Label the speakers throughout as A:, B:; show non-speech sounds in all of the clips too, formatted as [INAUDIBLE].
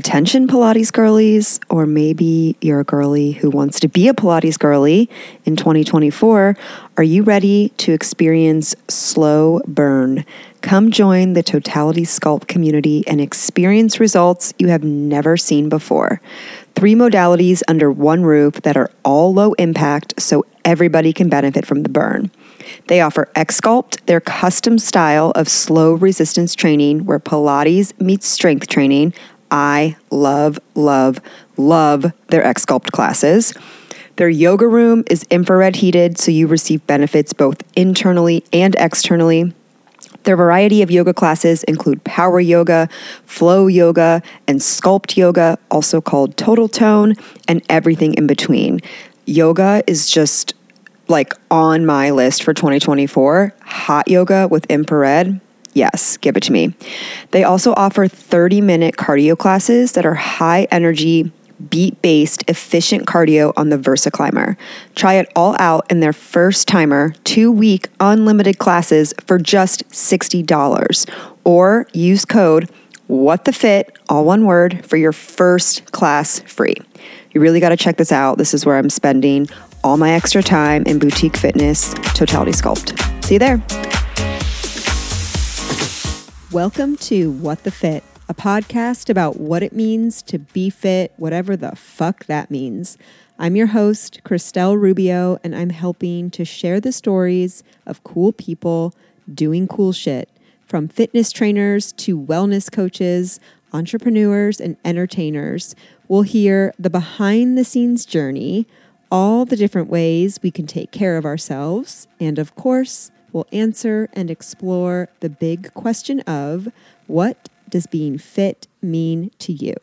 A: Attention, Pilates girlies, or maybe you're a girly who wants to be a Pilates girly in 2024. Are you ready to experience slow burn? Come join the Totality Sculpt community and experience results you have never seen before. Three modalities under one roof that are all low impact so everybody can benefit from the burn. They offer X Sculpt, their custom style of slow resistance training where Pilates meets strength training. I love, love, love their X Sculpt classes. Their yoga room is infrared heated, so you receive benefits both internally and externally. Their variety of yoga classes include power yoga, flow yoga, and sculpt yoga, also called total tone, and everything in between. Yoga is just like on my list for 2024. Hot yoga with infrared. Yes, give it to me. They also offer 30 minute cardio classes that are high energy, beat based, efficient cardio on the Versa Climber. Try it all out in their first timer, two week unlimited classes for just $60. Or use code what the fit, all one word, for your first class free. You really got to check this out. This is where I'm spending all my extra time in boutique fitness, Totality Sculpt. See you there. Welcome to What the Fit, a podcast about what it means to be fit, whatever the fuck that means. I'm your host, Christelle Rubio, and I'm helping to share the stories of cool people doing cool shit, from fitness trainers to wellness coaches, entrepreneurs, and entertainers. We'll hear the behind the scenes journey, all the different ways we can take care of ourselves, and of course, we'll answer and explore the big question of what does being fit mean to you?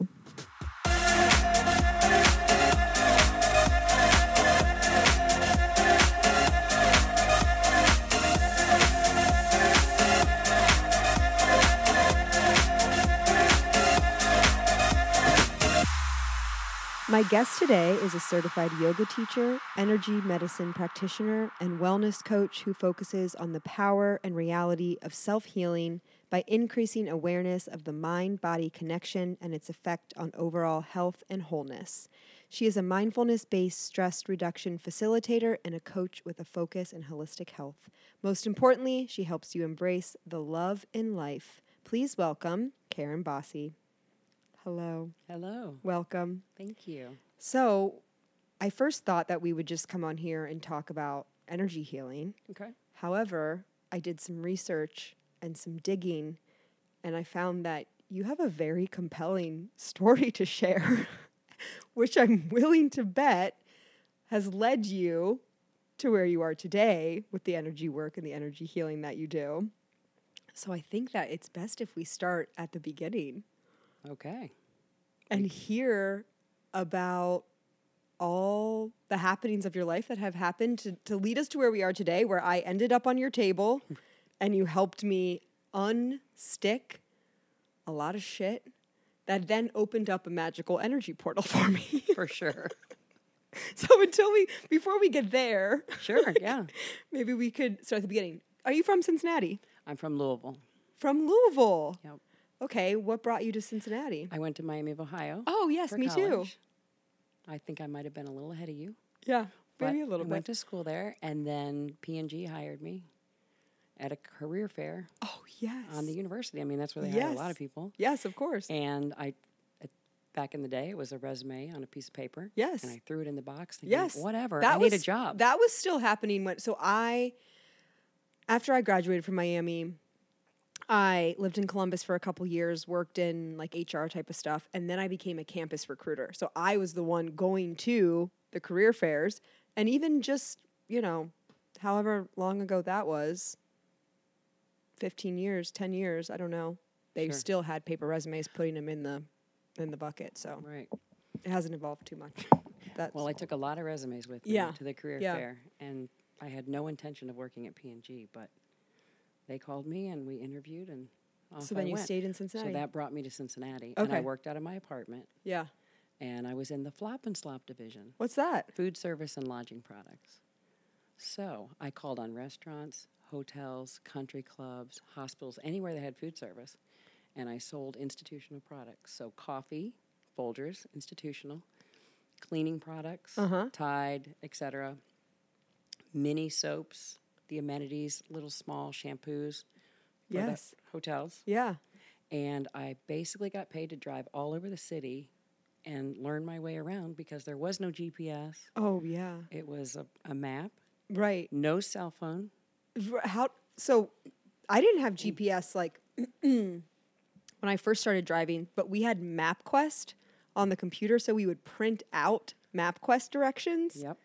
A: My guest today is a certified yoga teacher, energy medicine practitioner, and wellness coach who focuses on the power and reality of self healing by increasing awareness of the mind body connection and its effect on overall health and wholeness. She is a mindfulness based stress reduction facilitator and a coach with a focus in holistic health. Most importantly, she helps you embrace the love in life. Please welcome Karen Bosse. Hello.
B: Hello.
A: Welcome.
B: Thank you.
A: So, I first thought that we would just come on here and talk about energy healing.
B: Okay.
A: However, I did some research and some digging, and I found that you have a very compelling [LAUGHS] story to share, [LAUGHS] which I'm willing to bet has led you to where you are today with the energy work and the energy healing that you do. So, I think that it's best if we start at the beginning
B: Okay.
A: and hear about all the happenings of your life that have happened to, to lead us to where we are today, where I ended up on your table [LAUGHS] and you helped me unstick a lot of shit that then opened up a magical energy portal for me. [LAUGHS]
B: For sure.
A: so until we, before we get there,
B: sure. [LAUGHS] Yeah.
A: maybe we could start at the beginning. Are you from Cincinnati?
B: I'm from Louisville.
A: From Louisville.
B: Yep.
A: Okay, what brought you to Cincinnati?
B: I went to Miami of Ohio.
A: Oh, yes, me too.
B: I think I might have been a little ahead of you.
A: Yeah, maybe a little
B: I
A: bit.
B: went to school there, and then P&G hired me at a career fair
A: oh, yes.
B: on the university. I mean, that's where they hire a lot of people.
A: Yes, of course.
B: And I, back in the day, it was a resume on a piece of paper.
A: Yes.
B: And I threw it in the box. Thinking,
A: Yes.
B: Whatever.
A: That
B: I
A: was,
B: need a job.
A: That was still happening when so I after I graduated from Miami, I lived in Columbus for a couple years, worked in like HR type of stuff, and then I became a campus recruiter. So I was the one going to the career fairs and even just, you know, however long ago that was, 15 years, 10 years, I don't know. They
B: Sure.
A: still had paper resumes putting them in the in the bucket. So
B: right.
A: it hasn't evolved too much. [LAUGHS] That's
B: Well, I took a lot of resumes with me
A: Yeah.
B: to the career
A: Yeah.
B: fair, and I had no intention of working at P&G, but they called me and we interviewed, and off
A: so
B: I
A: then you
B: went.
A: stayed in Cincinnati.
B: So that brought me to Cincinnati, and I worked out of my apartment,
A: yeah.
B: and I was in the flop and slop division,
A: What's that?
B: food service and lodging products. So I called on restaurants, hotels, country clubs, hospitals, anywhere that had food service, and I sold institutional products. So coffee, Folgers, institutional, cleaning products,
A: Uh-huh.
B: Tide, etc. Mini soaps, the amenities, little small shampoos. for the
A: Yes.
B: hotels.
A: Yeah.
B: And I basically got paid to drive all over the city and learn my way around because there was no GPS.
A: Oh yeah.
B: It was a, a map,
A: Right.
B: no cell phone.
A: How so I didn't have GPS like [CLEARS THROAT] when I first started driving, but we had MapQuest on the computer so we would print out MapQuest directions.
B: Yep.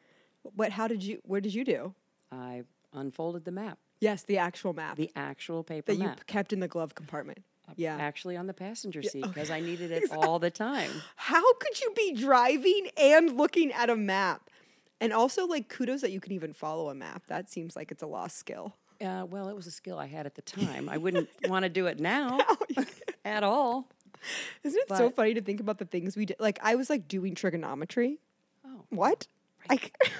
A: What how did you where did you do?
B: I unfolded the map,
A: Yes, the actual map
B: the actual paper
A: that you
B: map.
A: p- kept in the glove compartment. Yeah.
B: Actually, on the passenger seat because I [LAUGHS] needed it all the time. [LAUGHS]
A: How could you be driving and looking at a map? And also like kudos that you can even follow a map. That seems like it's a lost skill.
B: Uh, well, it was a skill I had at the [LAUGHS] time. I wouldn't want to do it now at all.
A: Isn't it so funny to think about the things we did? Like I was like doing trigonometry.
B: Oh,
A: What? Like, like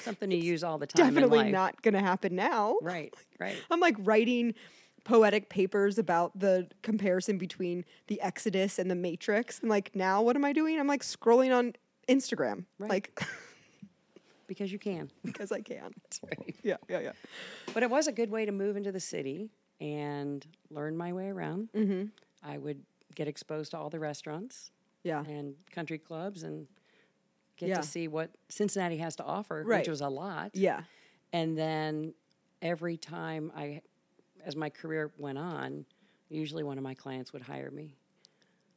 B: something you use all the time.
A: definitely
B: in life.
A: not going to happen now.
B: Right, right.
A: I'm like writing poetic papers about the comparison between the Exodus and the Matrix. And like now, what am I doing? I'm like scrolling on Instagram,
B: Right.
A: like [LAUGHS]
B: Because you can.
A: because I can. [LAUGHS]
B: That's right.
A: Yeah, yeah, yeah.
B: But it was a good way to move into the city and learn my way around.
A: Mm-hmm.
B: I would get exposed to all the restaurants
A: Yeah,
B: and country clubs and get
A: Yeah.
B: to see what Cincinnati has to offer,
A: Right.
B: which was a lot.
A: yeah,
B: And then every time I, as my career went on, usually one of my clients would hire me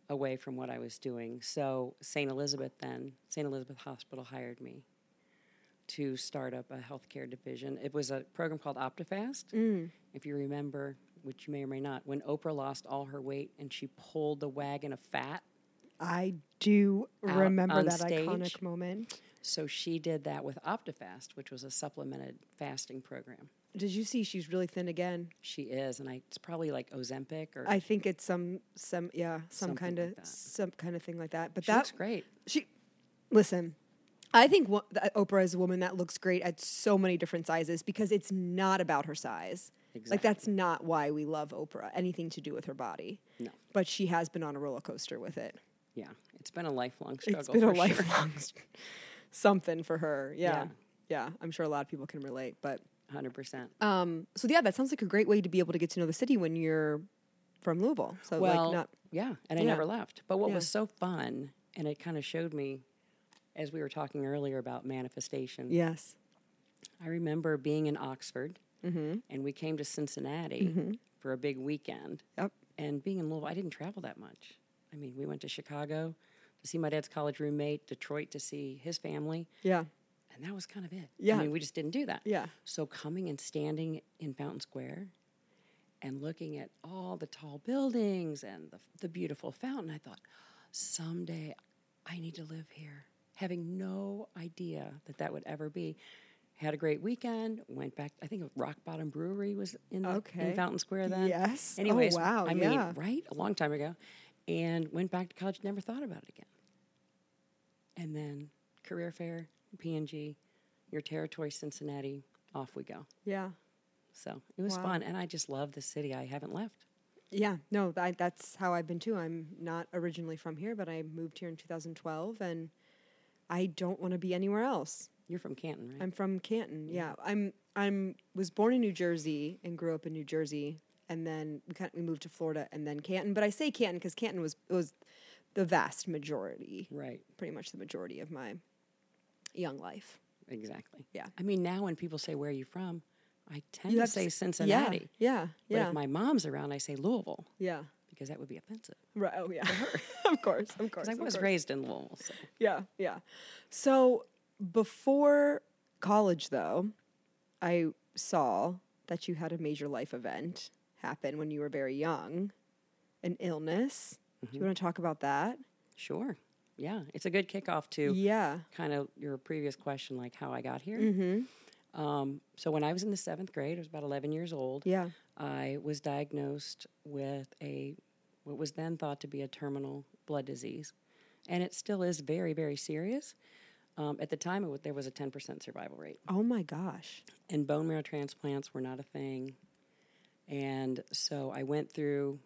B: away from what I was doing. So St. Elizabeth then, St. Elizabeth Hospital hired me to start up a healthcare division. It was a program called OptiFast.
A: Mm.
B: If you remember, which you may or may not, when Oprah lost all her weight and she pulled the wagon of fat.
A: I do remember that
B: stage.
A: iconic moment.
B: So she did that with OptiFast, which was a supplemented fasting program.
A: Did you see she's really thin again?
B: She is, and I, it's probably like Ozempic or
A: I think it's some some yeah some kind of
B: like
A: some kind of thing like that. But
B: she
A: that
B: looks great.
A: she listen. I think wo- Oprah is a woman that looks great at so many different sizes because it's not about her size. Like that's not why we love Oprah. Anything to do with her body.
B: No,
A: But she has been on a roller coaster with it.
B: Yeah, it's been a lifelong struggle.
A: it's been a
B: sure.
A: lifelong something for her. Yeah.
B: Yeah.
A: yeah. I'm sure a lot of people can relate. But
B: Hundred percent.
A: um so yeah, that sounds like a great way to be able to get to know the city when you're from Louisville. So
B: Well,
A: like not
B: yeah, and I
A: Yeah.
B: never left. But what
A: Yeah.
B: was so fun, and it kind of showed me, as we were talking earlier about manifestation.
A: yes.
B: I remember being in Oxford,
A: Mm-hmm.
B: and we came to Cincinnati for a big weekend.
A: Yep.
B: And being in Louisville, I didn't travel that much. I mean, we went to Chicago to see my dad's college roommate, Detroit to see his family,
A: Yeah.
B: and that was kind of it.
A: Yeah.
B: I mean, we just didn't do that.
A: Yeah.
B: So coming and standing in Fountain Square and looking at all the tall buildings and the, the beautiful fountain, I thought, someday I need to live here. Having no idea that that would ever be. Had a great weekend. Went back. I think Rock Bottom Brewery was in
A: Okay.
B: in Fountain Square then.
A: Yes. Oh, wow,
B: I
A: yeah.
B: mean, right, a long time ago, and went back to college. Never thought about it again. And then career fair, P&G, your territory, Cincinnati. Off we go.
A: Yeah.
B: So it was
A: Wow.
B: fun, and I just love the city. I haven't left.
A: Yeah, no, I, that's how I've been too. I'm not originally from here, but I moved here in 2012, and I don't want to be anywhere else.
B: You're from Canton, right?
A: I'm from Canton. Yeah, I'm. I'm was born in New Jersey and grew up in New Jersey, and then we kind we moved to Florida, and then Canton. But I say Canton because Canton was was the vast majority,
B: right.
A: pretty much the majority of my young life.
B: Exactly.
A: Yeah.
B: I mean, now when people say, "Where are you from?" I tend to
A: have to
B: say Cincinnati.
A: Yeah,
B: But
A: yeah,
B: if my mom's around, I say Louisville
A: yeah.
B: because that would be offensive.
A: Right. Oh, yeah. [LAUGHS] of course, of course.
B: I
A: of
B: was
A: course.
B: raised in Louisville. So.
A: Yeah, yeah. So before college, though, I saw that you had a major life event happen when you were very young, an illness. Do
B: Mm-hmm.
A: you want to talk about that?
B: Sure. Yeah, it's a good kickoff to
A: Yeah.
B: kind of your previous question, like how I got here.
A: Mm-hmm.
B: Um, so when I was in the seventh grade, I was about 11 years old.
A: Yeah.
B: I was diagnosed with a what was then thought to be a terminal blood disease, and it still is very, very serious. Um, at the time, there was a 10% survival rate,
A: Oh my gosh.
B: and bone marrow transplants were not a thing. And so I went through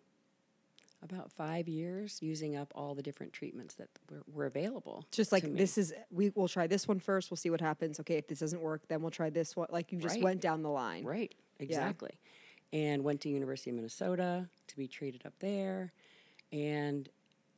B: about five years using up all the different treatments that were, were available.
A: Just like this is we we'll try this one first. We'll see what happens. Okay, if this doesn't work, then we'll try this one. Like you just
B: Right.
A: went down the line.
B: Right, exactly. And went to University of Minnesota to be treated up there. And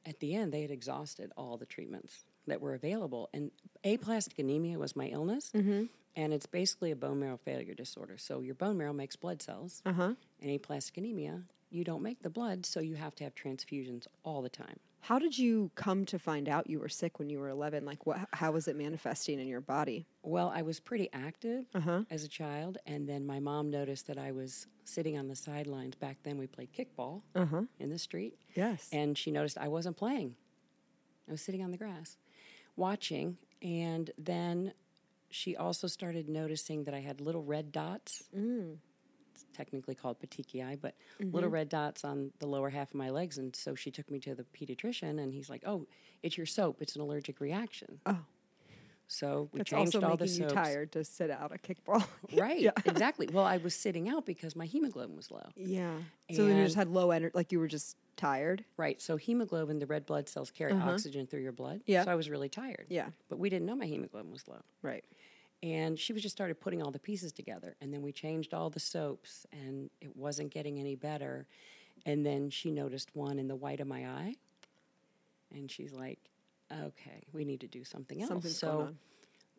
B: at the end, they had exhausted all the treatments that were available. And aplastic anemia was my illness.
A: Mm-hmm.
B: And it's basically a bone marrow failure disorder. So your bone marrow makes blood cells.
A: Uh huh.
B: And aplastic anemia, you don't make the blood, so you have to have transfusions all the time.
A: How did you come to find out you were sick when you were 11? Like, what? How was it manifesting in your body?
B: Well, I was pretty active
A: Uh-huh.
B: as a child, and then my mom noticed that I was sitting on the sidelines. Back then, we played kickball
A: Uh huh.
B: in the street,
A: Yes.
B: and she noticed I wasn't playing. I was sitting on the grass, watching, and then she also started noticing that I had little red dots.
A: Mm.
B: It's technically called petechiae, but little red dots on the lower half of my legs, and so she took me to the pediatrician, and he's like, "Oh, it's your soap. It's an allergic reaction."
A: oh,
B: So we
A: that's
B: changed
A: also
B: all
A: making
B: the
A: you tired to sit out a kickball. [LAUGHS]
B: Right,
A: Yeah.
B: exactly. Well, I was sitting out because my hemoglobin was low.
A: yeah. So then you just had low energy, like you were just tired.
B: Right. So hemoglobin, the red blood cells carry
A: Uh-huh.
B: oxygen through your blood.
A: Yeah.
B: So I was really tired.
A: Yeah.
B: But we didn't know my hemoglobin was low.
A: Right.
B: And she was just started putting all the pieces together. And then we changed all the soaps and it wasn't getting any better. And then she noticed one in the white of my eye. And she's like, okay, we need to do something else.
A: Something's
B: so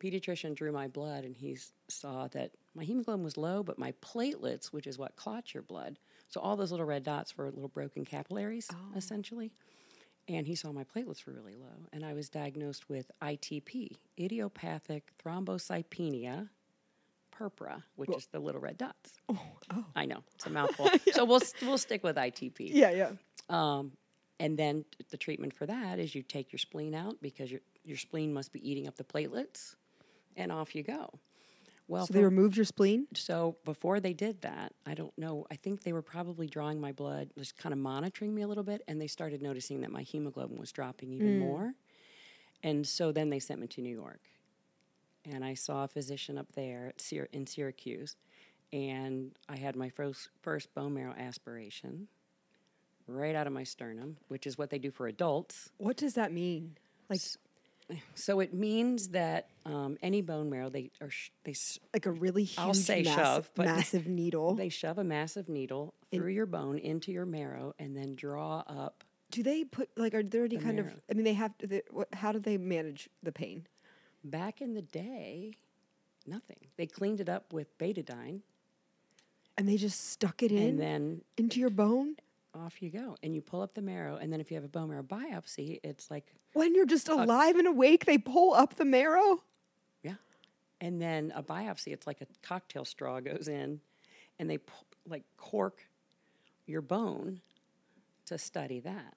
B: pediatrician drew my blood and he saw that my hemoglobin was low, but my platelets, which is what clots your blood, so all those little red dots were little broken capillaries,
A: Oh.
B: essentially. And he saw my platelets were really low, and I was diagnosed with ITP, idiopathic thrombocytopenia purpura, which is the little red dots.
A: Oh, oh.
B: I know it's a mouthful, [LAUGHS] so we'll we'll stick with ITP.
A: Yeah, yeah.
B: Um, and then t- the treatment for that is you take your spleen out because your your spleen must be eating up the platelets, and off you go. Well,
A: So they removed your spleen?
B: so before they did that, I don't know. I think they were probably drawing my blood, just kind of monitoring me a little bit, and they started noticing that my hemoglobin was dropping even mm. more. And so then they sent me to New York, and I saw a physician up there at Syr- in Syracuse, and I had my first first bone marrow aspiration right out of my sternum, which is what they do for adults.
A: What does that mean? Like
B: So it means that um, any bone marrow they are sh- they s-
A: like a really huge,
B: I'll say
A: massive,
B: shove, but-
A: massive [LAUGHS] needle.
B: They shove a massive needle through your bone into your marrow and then draw up.
A: do they put like are there any
B: The
A: kind of? I mean, they have. To, they, what, how do they manage the pain?
B: Back in the day, nothing. They cleaned it up with betadine
A: And they just stuck it in
B: and then
A: into your bone
B: off you go. And you pull up the marrow. And then if you have a bone marrow biopsy, it's like,
A: when you're just alive and awake. They pull up the marrow.
B: yeah. And then a biopsy, it's like a cocktail straw goes in and they like cork your bone to study that.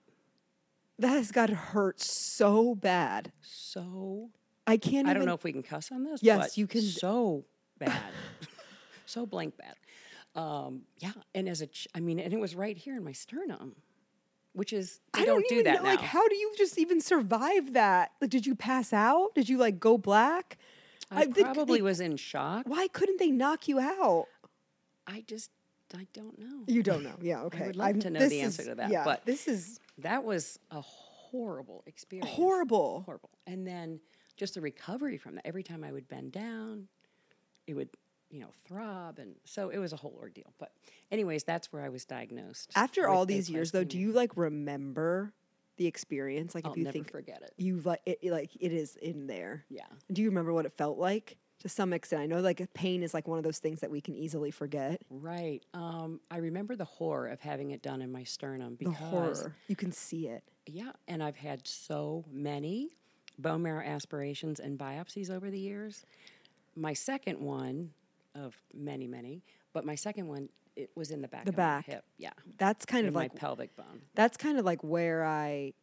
A: That has got to hurt so bad.
B: So
A: I can't.
B: I
A: even,
B: don't know if we can cuss on this.
A: Yes,
B: but
A: you can.
B: So bad, [LAUGHS] so blank bad. Um, yeah, and as a, ch- I mean, and it was right here in my sternum, which is they
A: I don't,
B: do that
A: know. Like, how do you just even survive that? Like, did you pass out? Did you like go black?
B: I,
A: think
B: probably
A: they-
B: was in shock.
A: Why couldn't they knock you out?
B: I just, I don't know.
A: You don't know. Yeah. [LAUGHS] Okay.
B: I would love
A: I'm-
B: to know the answer
A: is-
B: to that,
A: Yeah.
B: but-
A: this is
B: That was a horrible experience.
A: horrible.
B: horrible. And then just the recovery from that. Every time I would bend down, it would, you know, throb, and so it was a whole ordeal. But, anyways, that's where I was diagnosed.
A: After all these years, though, do you like remember the experience? Like,
B: I'll
A: if you think
B: forget it.
A: you like it, like it is in there.
B: Yeah.
A: Do you remember what it felt like? To some extent, I know like pain is like one of those things that we can easily forget.
B: Right. Um, I remember the horror of having it done in my sternum
A: The horror, you can see it.
B: yeah, and I've had so many bone marrow aspirations and biopsies over the years. My second one of many, many, but my second one it was in the back
A: The
B: of
A: back.
B: my hip. Yeah.
A: That's kind
B: in
A: of
B: my
A: like
B: pelvic bone.
A: that's kind of like where I,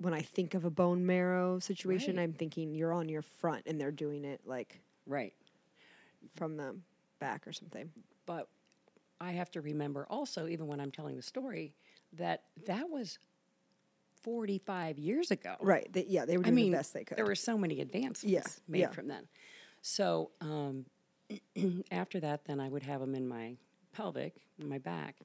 A: when I think of a bone marrow situation,
B: Right.
A: I'm thinking you're on your front and they're doing it like
B: Right.
A: from the back or something.
B: But I have to remember also, even when I'm telling the story, that that was 45 years ago.
A: Right. They, yeah, they were
B: I mean,
A: the best they could.
B: there were so many advancements made
A: yeah.
B: from then. So um, [CLEARS THROAT] after that, then I would have them in my pelvic, in my back,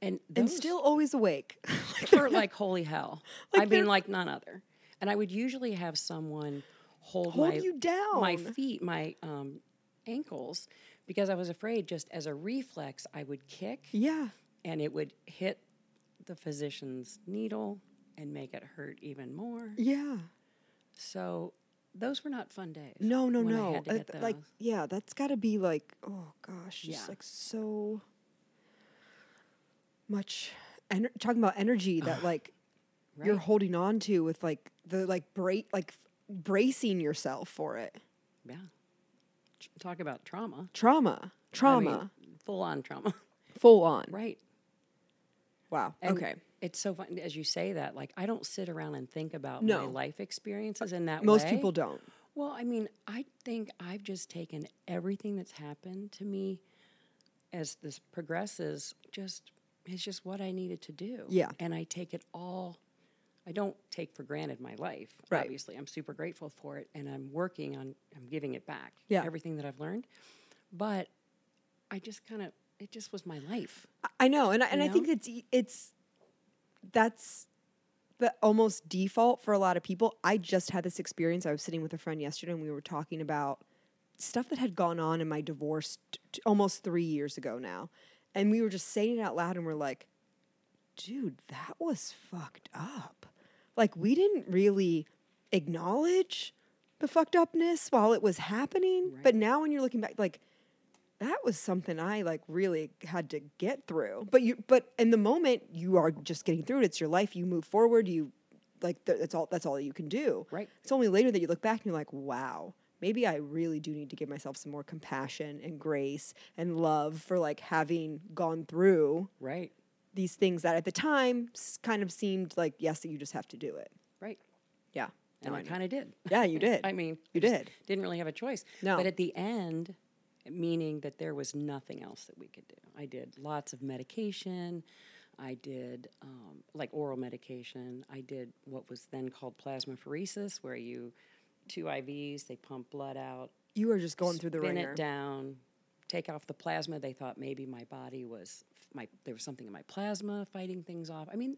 B: and
A: and still always awake. [LAUGHS]
B: for like holy hell. [LAUGHS]
A: Like
B: I mean, like none other. And I would usually have someone hold,
A: Hold
B: my,
A: you down.
B: my feet, my um, ankles, because I was afraid. Just as a reflex, I would kick,
A: yeah.
B: and it would hit the physician's needle and make it hurt even more.
A: Yeah.
B: So those were not fun days.
A: No, no,
B: I
A: no. Uh, like, yeah, that's got to be like, oh gosh, just
B: Yeah.
A: like so much. Ener- talking about energy [SIGHS] that like you're holding on to with like the like break like bracing yourself for it.
B: yeah. Talk about trauma.
A: Trauma, trauma,
B: full on trauma.
A: full on.
B: right.
A: Wow.
B: And
A: okay.
B: It's so fun as you say that. Like I don't sit around and think about my life experiences in that
A: Most
B: way.
A: people don't.
B: Well, I mean, I think I've just taken everything that's happened to me as this progresses. Just it's just what I needed to do.
A: Yeah.
B: and I take it all. I don't take for granted my life.
A: Right.
B: Obviously, I'm super grateful for it, and I'm working on. I'm giving it back.
A: Yeah.
B: everything that I've learned, but I just kind of it just was my life.
A: I- know, and I, and I think it's it's that's the almost default for a lot of people. I just had this experience. I was sitting with a friend yesterday, and we were talking about stuff that had gone on in my divorce t- t- almost three years ago now, and we were just saying it out loud, and we're like, "Dude, that was fucked up." Like we didn't really acknowledge the fucked upness while it was happening, but now when you're looking back, like that was something I like really had to get through. But you, but in the moment, you are just getting through it. It's your life. You move forward. You like th- that's all. That's all you can do.
B: Right.
A: It's only later that you look back and you're like, wow, maybe I really do need to give myself some more compassion and grace and love for like having gone through
B: Right,
A: these things that at the time kind of seemed like yes, that you just have to do it.
B: right,
A: Yeah.
B: and
A: No,
B: I
A: know.
B: kind of did.
A: Yeah, you [LAUGHS] did.
B: I mean,
A: You
B: just
A: did.
B: Didn't really have a choice.
A: No.
B: But at the end, meaning that there was nothing else that we could do. I did lots of medication. I did um, like oral medication. I did what was then called plasmapheresis, where you two IVs, they pump blood out,
A: you were just going through the ringer.
B: spin it down, take off the plasma. They thought maybe my body was my there was something in my plasma fighting things off. I mean,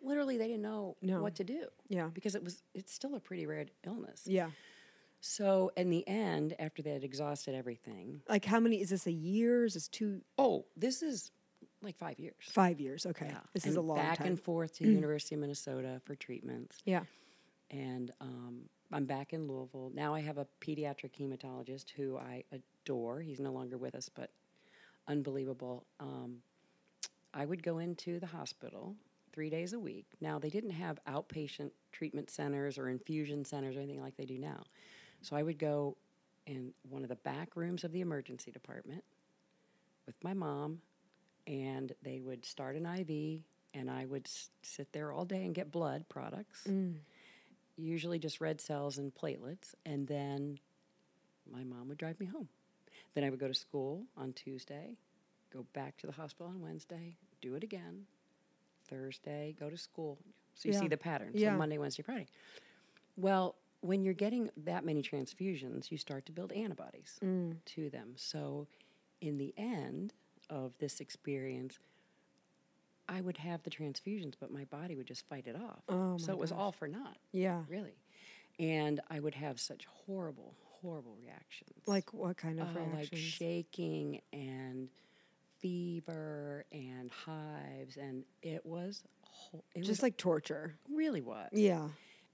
B: literally, they didn't know
A: No.
B: what to do.
A: Yeah.
B: because it was it's still a pretty rare illness.
A: Yeah.
B: So in the end, after they had exhausted everything,
A: Like how many? Is this a year? Is this two?
B: oh, this is like five years.
A: Five years. Okay.
B: Yeah.
A: This is a long time.
B: back
A: time.
B: and forth to [CLEARS THROAT] University of Minnesota for treatments,
A: yeah.
B: and um, I'm back in Louisville now. I have a pediatric hematologist who I adore. He's no longer with us, but unbelievable. Um, I would go into the hospital three days a week. Now they didn't have outpatient treatment centers or infusion centers or anything like they do now. So I would go in one of the back rooms of the emergency department with my mom, and they would start an IV, and I would s- sit there all day and get blood products, mm. usually just red cells and platelets, and then my mom would drive me home. Then I would go to school on Tuesday, go back to the hospital on Wednesday, do it again. Thursday, go to school. So you
A: Yeah.
B: see the pattern.
A: Yeah.
B: So Monday, Wednesday, Friday. Well, when you're getting that many transfusions, you start to build antibodies
A: Mm.
B: to them. So, in the end of this experience, I would have the transfusions, but my body would just fight it off.
A: Oh,
B: so it was
A: gosh.
B: all for naught,
A: Yeah.
B: really. And I would have such horrible, horrible reactions.
A: Like what kind of
B: Oh, like shaking and fever and hives, and it was ho- it
A: Just
B: was
A: like torture.
B: really was.
A: Yeah.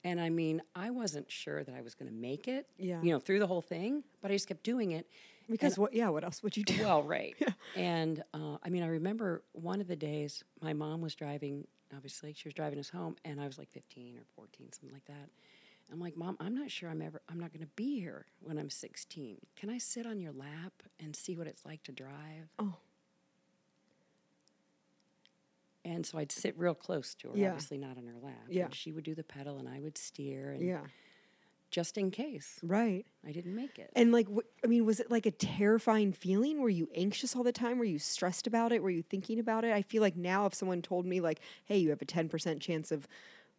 B: And I mean, I wasn't sure that I was going to make it.
A: Yeah.
B: You know, through the whole thing, but I just kept doing it.
A: Because what? Yeah. What else would you do?
B: Well, right. [LAUGHS] And uh, I mean, I remember one of the days my mom was driving. Obviously, she was driving us home, and I was like 15 or 14, something like that. I'm like, Mom, I'm not sure I'm ever. I'm not going to be here when I'm 16. Can I sit on your lap and see what it's like to drive?
A: Oh.
B: And so I'd sit real close to her,
A: Yeah.
B: obviously not on her lap.
A: Yeah.
B: And she would do the pedal, and I would steer, and
A: Yeah.
B: just in case
A: Right.
B: I didn't make it.
A: And like, wh- I mean, was it like a terrifying feeling? Were you anxious all the time? Were you stressed about it? Were you thinking about it? I feel like now, if someone told me, like, hey, you have a 10% chance of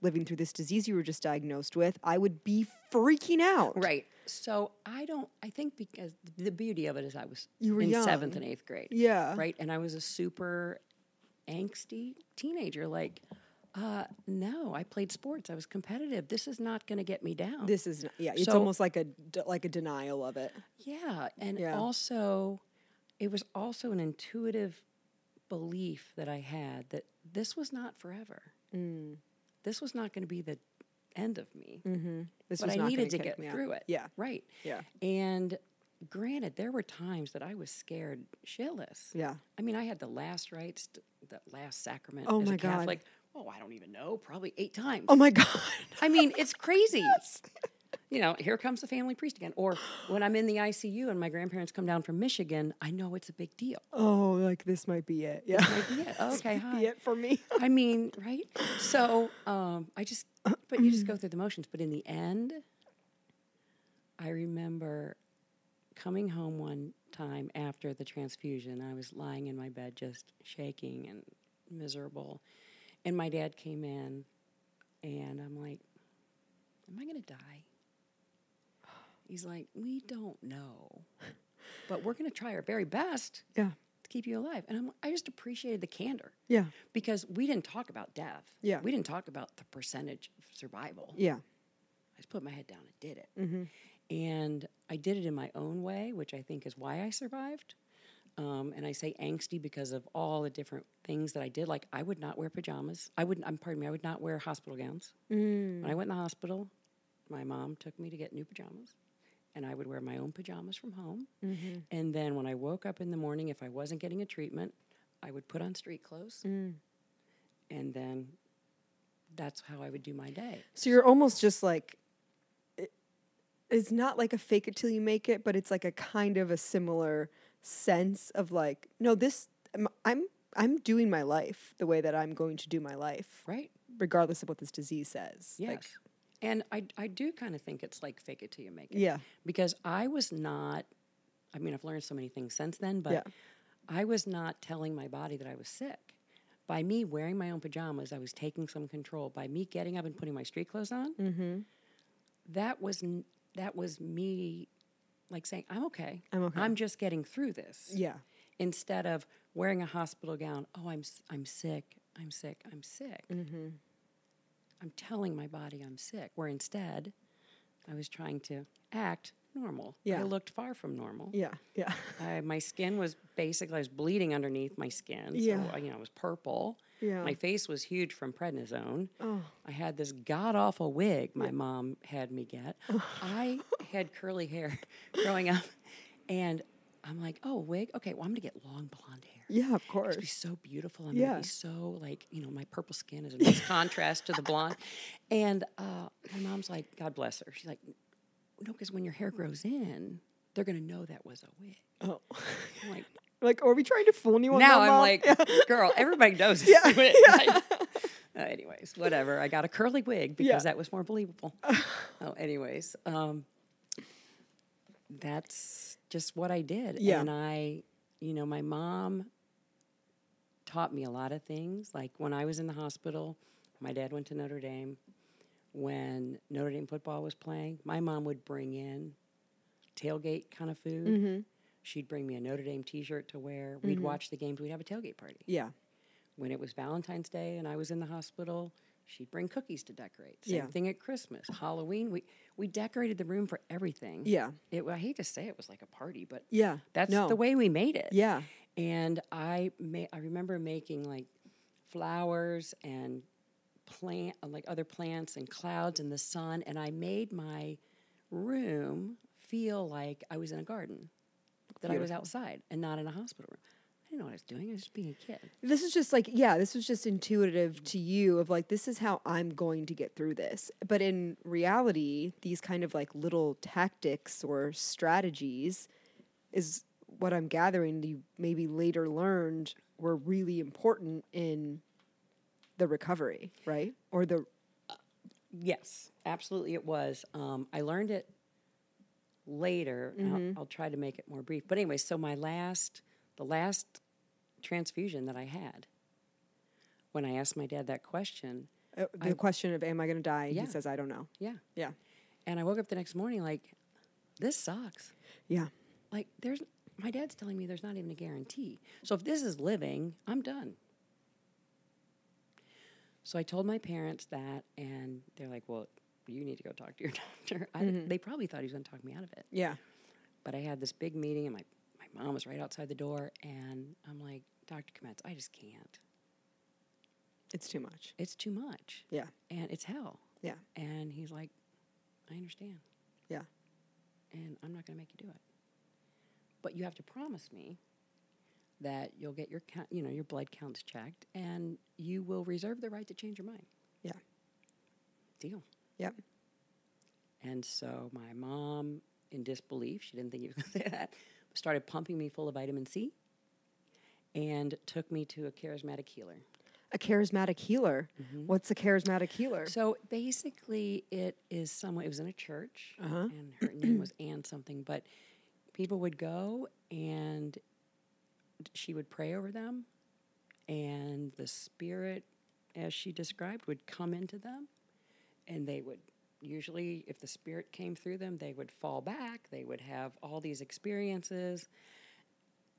A: living through this disease you were just diagnosed with, I would be freaking out.
B: Right. So I don't. I think because the beauty of it is I was
A: You were
B: in
A: young.
B: seventh and eighth grade.
A: Yeah.
B: Right. And I was a super angsty teenager. Like, uh, no, I played sports. I was competitive. This is not going to get me down.
A: This is, n- yeah, it's
B: So-
A: almost like a like a denial of it.
B: Yeah, and
A: Yeah.
B: also, it was also an intuitive belief that I had that this was not forever.
A: Mm.
B: This was not going to be the end of me.
A: Mm-hmm. This
B: but
A: was
B: I
A: not
B: needed to get
A: out.
B: through it.
A: Yeah.
B: Right.
A: Yeah.
B: And granted, there were times that I was scared shitless.
A: Yeah.
B: I mean, I had the last rites, the last sacrament
A: Oh
B: as
A: my
B: a
A: God.
B: Catholic. Oh, I don't even know, probably eight times.
A: Oh my God. [LAUGHS]
B: I mean, it's crazy. You know, here comes the family priest again. Or when I'm in the ICU and my grandparents come down from Michigan, I know it's a big deal.
A: Oh, like this might be it. Yeah.
B: Might be it. [LAUGHS] Okay,
A: Be it for me.
B: I mean, right? So um, I just, but you just go [CLEARS THROAT] through the motions. But in the end, I remember coming home one time after the transfusion. I was lying in my bed, just shaking and miserable. And my dad came in, and I'm like, Am I going to die? He's like, We don't know, but we're going to try our very best
A: Yeah.
B: to keep you alive. And I'm, I just appreciated the candor
A: Yeah.
B: because we didn't talk about death.
A: Yeah.
B: We didn't talk about the percentage of survival.
A: Yeah.
B: I just put my head down and did it.
A: Mm-hmm.
B: And I did it in my own way, which I think is why I survived. Um, and I say angsty because of all the different things that I did. Like I would not wear pajamas. I wouldn't. I'm pardon me. I would not wear hospital gowns.
A: Mm.
B: When I went in the hospital, my mom took me to get new pajamas, and I would wear my own pajamas from home.
A: Mm-hmm.
B: And then when I woke up in the morning, if I wasn't getting a treatment, I would put on street clothes,
A: Mm.
B: and then that's how I would do my day.
A: So you're almost just like, it's not like a fake it till you make it, but it's like a kind of a similar sense of like, no, this, I'm, I'm, I'm doing my life the way that I'm going to do my life,
B: Right?
A: regardless of what this disease says.
B: Yes.
A: Like,
B: and I, I do kind of think it's like fake it till you make it.
A: yeah.
B: Because I was not, I mean, I've learned so many things since then, but
A: Yeah.
B: I was not telling my body that I was sick. By me wearing my own pajamas, I was taking some control. By me getting up and putting my street clothes on,
A: Mm-hmm.
B: that was n- that was me, like saying, "I'm okay.
A: I'm okay.
B: I'm just getting through this."
A: Yeah.
B: Instead of wearing a hospital gown, "Oh, I'm I'm sick. I'm sick. I'm sick."
A: Mm-hmm.
B: I'm telling my body I'm sick. Where instead, I was trying to act normal.
A: Yeah.
B: I looked far from normal.
A: Yeah. Yeah.
B: I, my skin was basically, I was bleeding underneath my skin.
A: Yeah.
B: So, you know, it was purple.
A: Yeah.
B: My face was huge from prednisone.
A: Oh.
B: I had this god awful wig my mom had me get. I had curly hair [LAUGHS] growing up, and I'm like, oh, wig? Okay, well, I'm gonna get long blonde hair.
A: Yeah, of course.
B: gonna be so beautiful. I'm
A: Yeah.
B: gonna be so like, you know, my purple skin is a nice [LAUGHS] contrast to the blonde. And uh, my mom's like, God bless her. She's like, no, because when your hair grows in, they're gonna know that was a wig.
A: Oh.
B: I'm like, [LAUGHS]
A: like, are we trying to fool anyone?
B: now I'm
A: Mom?
B: like, [LAUGHS] girl, everybody knows it's
A: Yeah,
B: a wig.
A: yeah. [LAUGHS]
B: Like, uh, anyways, whatever. I got a curly wig because
A: Yeah.
B: that was more believable. oh, anyways, um, that's just what I did.
A: Yeah.
B: And I, you know, my mom taught me a lot of things. Like when I was in the hospital, my dad went to Notre Dame. When Notre Dame football was playing, my mom would bring in tailgate kind of food.
A: Mm-hmm.
B: She'd bring me a Notre Dame T-shirt to wear. We'd watch the games. We'd have a tailgate party.
A: Yeah.
B: When it was Valentine's Day and I was in the hospital, she'd bring cookies to decorate. Same
A: Yeah.
B: thing at Christmas, Halloween. We we decorated the room for everything.
A: Yeah.
B: It, I hate to say it was like a party, but
A: Yeah.
B: that's
A: no.
B: the way we made it.
A: Yeah.
B: And I ma- I remember making like flowers and plant like other plants and clouds and the sun and I made my room feel like I was in a garden. That I was outside and not in a hospital room. I didn't know what I was doing. I was just being a kid.
A: This is just like, yeah, this was just intuitive to you of like, this is how I'm going to get through this. But in reality, these kind of like little tactics or strategies is what I'm gathering you maybe later learned were really important in the recovery, right? Or the,
B: Yes, absolutely, it was. Um, I learned it later. and I'll, I'll try to make it more brief. But anyway, so my last, the last transfusion that I had, when I asked my dad that question,
A: uh, the question of, am I going to die?
B: Yeah.
A: He says, I don't know.
B: yeah,
A: Yeah.
B: and I woke up the next morning like, this sucks.
A: Yeah.
B: Like, there's my dad's telling me there's not even a guarantee. So if this is living, I'm done. So I told my parents that, and they're like, "Well, you need to go talk to your [LAUGHS] doctor." I,
A: Mm-hmm.
B: They probably thought he was going to talk me out of it.
A: Yeah.
B: But I had this big meeting, and my my mom was right outside the door, and I'm like, "Dr. Kometz, I just can't.
A: It's too much.
B: It's too much,
A: Yeah.
B: and it's hell."
A: Yeah.
B: And he's like, "I understand,
A: Yeah.
B: and I'm not going to make you do it, but you have to promise me." That you'll get your count, you know, your blood counts checked, and you will reserve the right to change your mind.
A: Yeah.
B: Deal.
A: Yep.
B: And so my mom, in disbelief, she didn't think he was going to say that, started pumping me full of vitamin C and took me to a charismatic healer.
A: A charismatic healer. What's a charismatic healer?
B: So basically, it is someone, it was in a church,
A: Uh-huh.
B: and her name was Ann something, but people would go and she would pray over them, and the spirit, as she described, would come into them, and they would usually, if the spirit came through them, they would fall back, they would have all these experiences,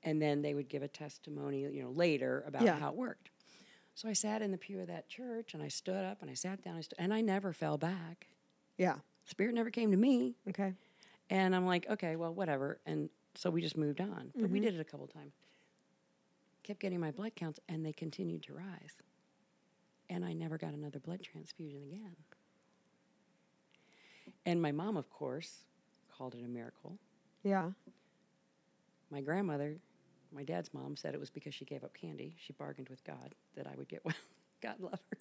B: and then they would give a testimony, you know, later about
A: Yeah.
B: how it worked. So I sat in the pew of that church, and I stood up, and I sat down, I st- and I never fell back.
A: yeah.
B: Spirit never came to me.
A: Okay.
B: And I'm like, okay, well, whatever. And so we just moved on. But we mm-hmm. did it a couple times. Kept getting my blood counts, and they continued to rise. And I never got another blood transfusion again. And my mom, of course, called it a miracle.
A: Yeah.
B: My grandmother, my dad's mom, said it was because she gave up candy. She bargained with God that I would get well. [LAUGHS] God love her.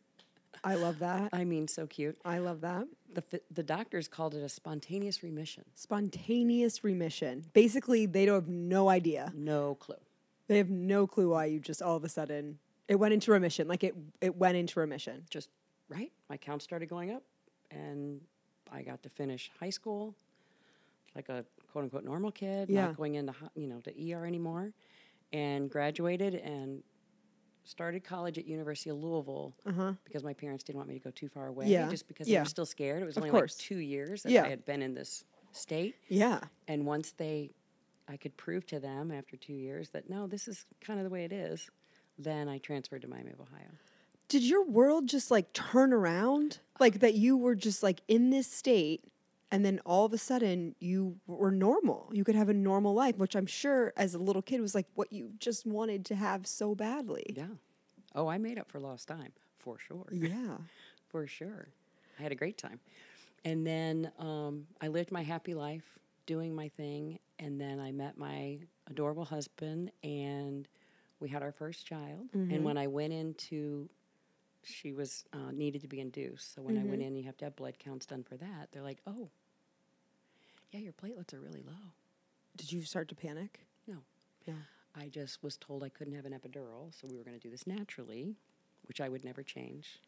A: I love that.
B: I mean, so cute.
A: I love that.
B: The, the doctors called it a spontaneous remission.
A: Spontaneous remission. Basically, they don't have no idea.
B: No clue.
A: They have no clue why you just all of a sudden it went into remission. Like it it went into remission.
B: just right. My count started going up, and I got to finish high school like a quote unquote normal kid,
A: Yeah.
B: not going into you know to ER anymore, and graduated and started college at University of Louisville
A: Uh-huh.
B: because my parents didn't want me to go too far away.
A: Yeah.
B: just because they were still scared. It was
A: Of
B: only
A: course.
B: like two years that
A: Yeah.
B: I had been in this state,
A: Yeah.
B: and once they, I could prove to them after two years that no, this is kind of the way it is. Then I transferred to Miami of Ohio.
A: Did your world just like turn around? Like that you were just like in this state and then all of a sudden you were normal. You could have a normal life, which I'm sure as a little kid was like what you just wanted to have so badly.
B: Yeah. Oh, I made up for lost time for sure.
A: Yeah. [LAUGHS]
B: For sure. I had a great time. And then um, I lived my happy life doing my thing. And then I met my adorable husband and we had our first child. And when I went into, she was uh, needed to be induced. So when I went in, you have to have blood counts done for that. They're like, oh, yeah, your platelets are really low.
A: Did you start to panic?
B: No.
A: No.
B: I just was told I couldn't have an epidural, so we were going to do this naturally, which I would never change,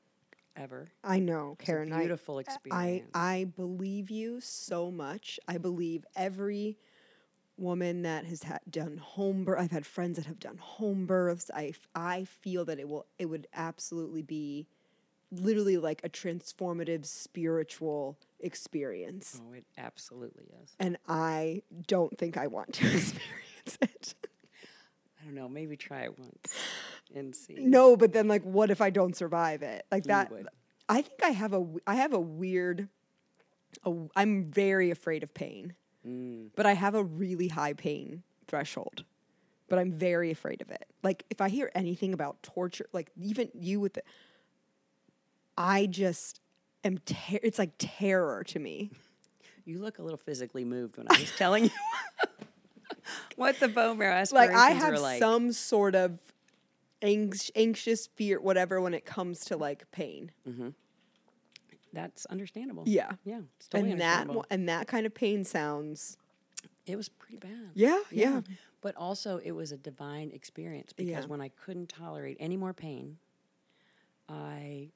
B: ever.
A: I know, Karen.
B: Beautiful
A: I
B: experience.
A: I I believe you so much. I believe every woman that has had done home birth. I've had friends that have done home births. I I feel that it will it would absolutely be literally like a transformative spiritual experience.
B: oh, it absolutely is.
A: And I don't think I want to [LAUGHS] experience it.
B: I don't know. Maybe try it once and see.
A: No, but then like what if I don't survive it? Like that. I think I have a I have a weird I'm very afraid of pain.
B: Mm.
A: But I have a really high pain threshold. But I'm very afraid of it. Like if I hear anything about torture, like even you with the I just am ter- it's like terror to me. [LAUGHS]
B: You look a little physically moved when I was telling you [LAUGHS] [LAUGHS] what the bone marrow
A: Like I have
B: like.
A: some sort of anx- anxious fear whatever when it comes to like pain. Mm-hmm.
B: That's understandable.
A: Yeah.
B: Yeah. Totally
A: and that and that kind of pain sounds
B: it was pretty bad.
A: Yeah, yeah.
B: But also, it was a divine experience because
A: Yeah.
B: when I couldn't tolerate any more pain, I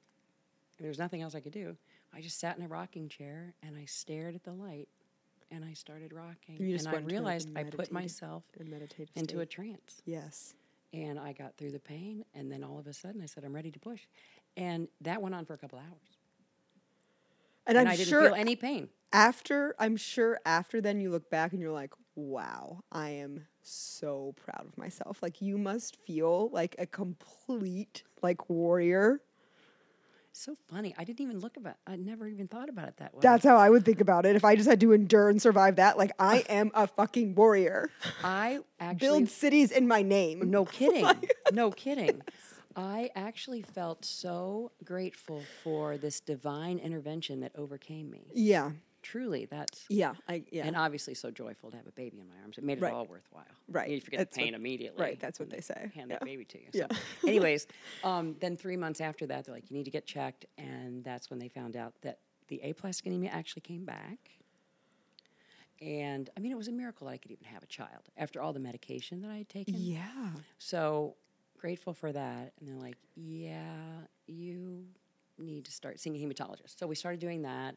B: there was nothing else I could do. I just sat in a rocking chair and I stared at the light, and I started rocking.
A: You just
B: and I realized I put myself into a trance,
A: Yes.
B: and I got through the pain. And then all of a sudden, I said, "I'm ready to push," and that went on for a couple hours,
A: And,
B: and
A: I'm
B: I didn't
A: sure
B: feel any pain.
A: after I'm sure after then you look back and you're like, wow, I am so proud of myself. Like you must feel like a complete like warrior.
B: So funny. I didn't even look about. I never even thought about it that way.
A: That's how I would think about it. If I just had to endure and survive that, like I [LAUGHS] am a fucking warrior.
B: I actually
A: Build cities in my name.
B: No [LAUGHS] oh kidding. no kidding. I actually felt so grateful for this divine intervention that overcame me.
A: Yeah.
B: Truly, that's
A: Yeah. I yeah.
B: and obviously so joyful to have a baby in my arms. It made it
A: Right.
B: all worthwhile.
A: Right.
B: You forget
A: That's
B: the pain
A: what-
B: immediately.
A: right, that's what they say.
B: Hand
A: Yeah.
B: that baby to you.
A: Yeah. [LAUGHS]
B: Anyways, um, then three months after that, they're like, you need to get checked, and that's when they found out that the aplastic anemia actually came back. And I mean, it was a miracle that I could even have a child after all the medication that I had taken.
A: yeah.
B: So grateful for that. And they're like, yeah, you need to start seeing a hematologist. So we started doing that.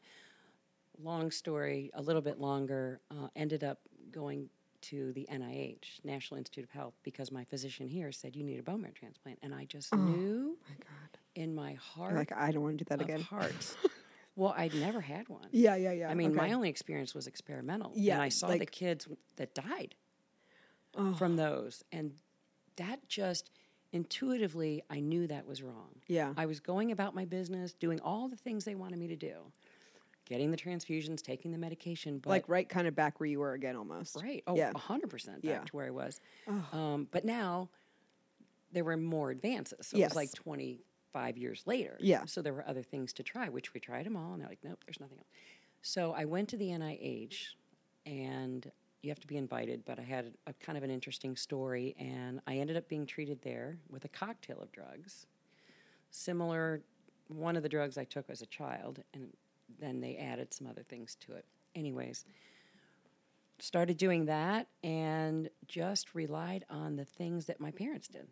B: Long story, a little bit longer, uh, ended up going to the NIH, National Institute of Health, because my physician here said, you need a bone marrow transplant. And I just knew
A: My God.
B: in my heart
A: You're like I don't want to do that again.
B: hearts. [LAUGHS] well, I'd never had one.
A: Yeah, yeah, yeah.
B: I mean, my only experience was experimental.
A: Yeah,
B: And I saw the kids that died
A: Oh.
B: from those. And that just intuitively, I knew that was wrong.
A: Yeah.
B: I was going about my business, doing all the things they wanted me to do, getting the transfusions, taking the medication, but
A: like right kind of back where you were again almost.
B: right, oh,
A: Yeah.
B: 100% back
A: Yeah.
B: to where I was. Um, but now there were more advances. So it was like 25 years later.
A: Yeah.
B: So there were other things to try, which we tried them all, and they're like, nope, there's nothing else. So I went to the NIH, and you have to be invited, but I had a kind of an interesting story, and I ended up being treated there with a cocktail of drugs. Similar, one of the drugs I took as a child, and then they added some other things to it. Anyways, started doing that and just relied on the things that my parents did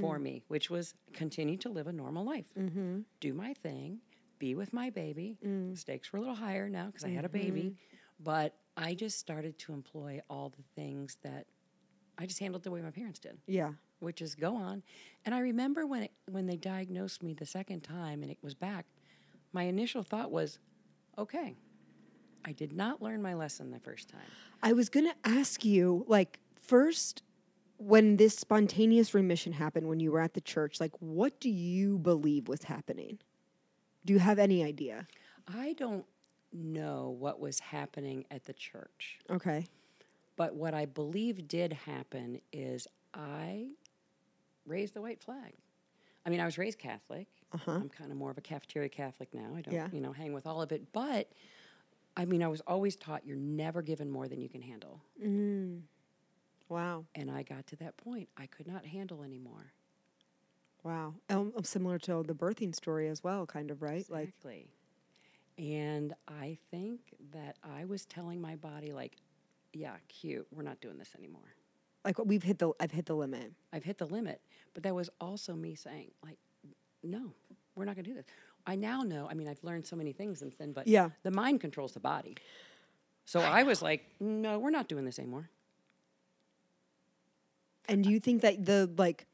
B: for mm. me, which was continue to live a normal life, mm-hmm. do my thing, be with my baby. Mm. Stakes were a little higher now because I had a mm-hmm. baby, but I just started to employ all the things that I just handled the way my parents did
A: Yeah.
B: which is go on. And I remember when it, when they diagnosed me the second time and it was back, my initial thought was, okay, I did not learn my lesson the first time.
A: I was going to ask you, like, first, when this spontaneous remission happened when you were at the church, like, what do you believe was happening? Do you have any idea?
B: I don't know what was happening at the church,
A: Okay.
B: but what I believe did happen is I raised the white flag. I mean, I was raised Catholic. Uh-huh. I'm kind of more of a cafeteria Catholic now. I don't,
A: Yeah.
B: you know, hang with all of it. But I mean, I was always taught you're never given more than you can handle. Mm.
A: Wow.
B: And I got to that point. I could not handle anymore.
A: Wow. Um, um, similar to the birthing story as well, kind of, right? Like,
B: Exactly. and I think that I was telling my body, like, yeah, cute, we're not doing this anymore.
A: Like we've hit the, I've hit the limit.
B: I've hit the limit. But that was also me saying, like, no, we're not going to do this. I now know, I mean, I've learned so many things since then, but
A: Yeah.
B: the mind controls the body. So I, was like, no, we're not doing this anymore.
A: And do you think that the like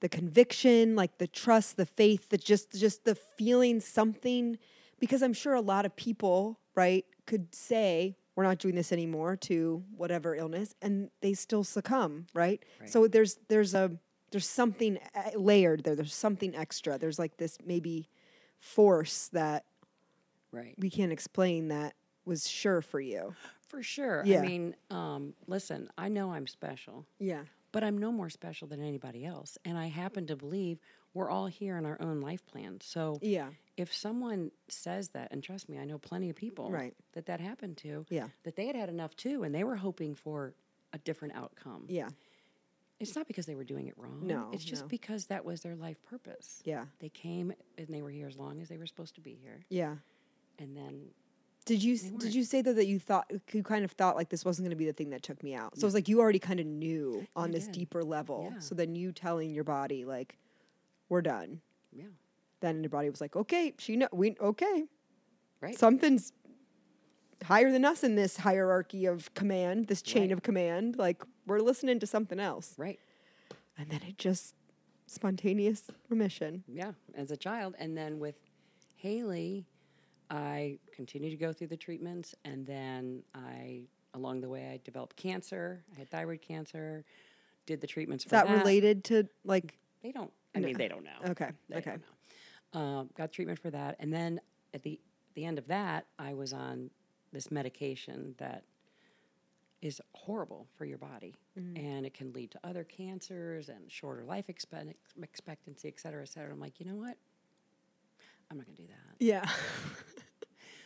A: the conviction, like the trust, the faith, the just just the feeling something because I'm sure a lot of people, right, could say we're not doing this anymore to whatever illness and they still succumb, right?
B: Right.
A: So there's there's a there's something layered there. There's something extra. There's like this maybe force that
B: Right.
A: we can't explain that was sure for you.
B: For sure.
A: Yeah.
B: I mean, um, listen, I know I'm special.
A: Yeah.
B: but I'm no more special than anybody else. And I happen to believe we're all here in our own life plan. So
A: Yeah.
B: if someone says that, and trust me, I know plenty of people
A: Right.
B: that that happened to,
A: Yeah.
B: that they had had enough too, and they were hoping for a different outcome.
A: Yeah.
B: It's not because they were doing it wrong.
A: No,
B: it's just
A: no.
B: because that was their life purpose.
A: Yeah.
B: They came and they were here as long as they were supposed to be here,
A: Yeah.
B: and then
A: Did you did you say though that you thought you kind of thought like this wasn't going to be the thing that took me out? So it's like you already kind of knew on this
B: did.
A: deeper level.
B: Yeah.
A: So then you telling your body like, "We're done."
B: yeah,
A: Then your body was like, "Okay, she know we okay,
B: right.
A: something's higher than us in this hierarchy of command, this chain
B: Right.
A: of command. Like we're listening to something else."
B: right.
A: And then it just spontaneous remission.
B: Yeah, as a child. And then with Haley, I continued to go through the treatments. And then I, along the way, I developed cancer. I had thyroid cancer, did the treatments
A: Is
B: for
A: that
B: that.
A: related to like?
B: They don't, I mean, they don't know.
A: Okay,
B: They
A: okay.
B: Um, got treatment for that, and then at the the end of that, I was on this medication that is horrible for your body, and it can lead to other cancers and shorter life expect- expectancy, et cetera, et cetera. I'm like, you know what? I'm not going to do that.
A: Yeah. [LAUGHS]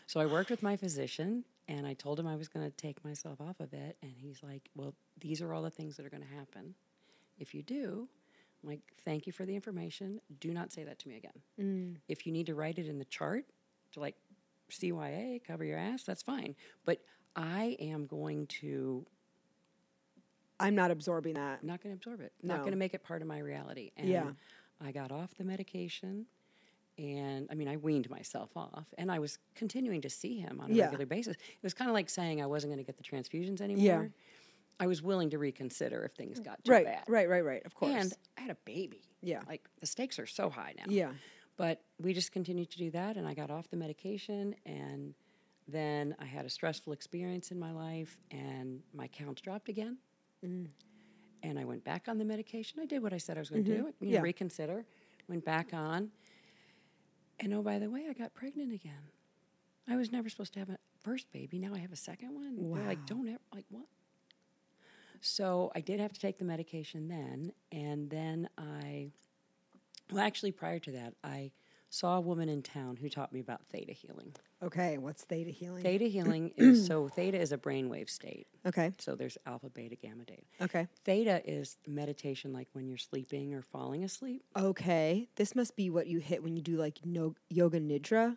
B: So I worked with my physician and I told him I was going to take myself off of it. And he's like, Well, these are all the things that are going to happen. If you do, I'm like, Thank you for the information. Do not say that to me again. Mm. If you need to write it in the chart to like CYA, cover your ass, that's fine. But I am going to,
A: I'm not absorbing that.
B: I'm not going to absorb it. I'm not going to make it part of my reality. And
A: Yeah.
B: I got off the medication. And I mean, I weaned myself off, and I was continuing to see him on a
A: Yeah.
B: regular basis. It was kind of like saying I wasn't going to get the transfusions anymore. I was willing to reconsider if things mm. got too
A: Right,
B: bad.
A: right, right, right. Of course.
B: And I had a baby.
A: Yeah.
B: Like the stakes are so high now.
A: yeah.
B: But we just continued to do that, and I got off the medication, and then I had a stressful experience in my life, and my counts dropped again. Mm. And I went back on the medication. I did what I said I was going to mm-hmm. do, you know,
A: Yeah.
B: reconsider. Went back on, and oh, by the way, I got pregnant again. I was never supposed to have a first baby. Now I have a second one. They're like, don't ever, like, what? So I did have to take the medication then, and then I, well, actually, prior to that, I saw a woman in town who taught me about theta healing.
A: Okay. What's theta healing?
B: Theta [CLEARS THROAT] healing is so theta is a brainwave state.
A: Okay.
B: So there's alpha, beta, gamma, delta.
A: Okay.
B: Theta is meditation, like when you're sleeping or falling asleep.
A: Okay. This must be what you hit when you do like no yoga nidra.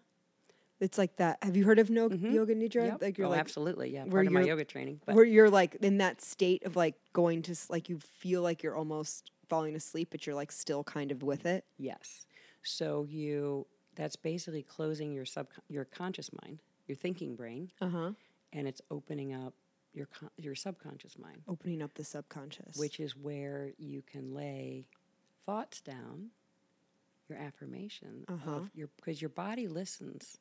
A: It's like that. Have you heard of no yoga nidra?
B: Yep.
A: Like you're
B: oh,
A: like
B: absolutely, yeah,
A: where
B: part of my yoga training. But
A: where you're like in that state of like going to like you feel like you're almost falling asleep, but you're like still kind of with it.
B: Yes. So you that's basically closing your sub your conscious mind, your thinking brain,
A: Uh huh.
B: and it's opening up your con- your subconscious mind,
A: Opening up the subconscious.
B: which is where you can lay thoughts down, your affirmation
A: Uh-huh.
B: of your because your body listens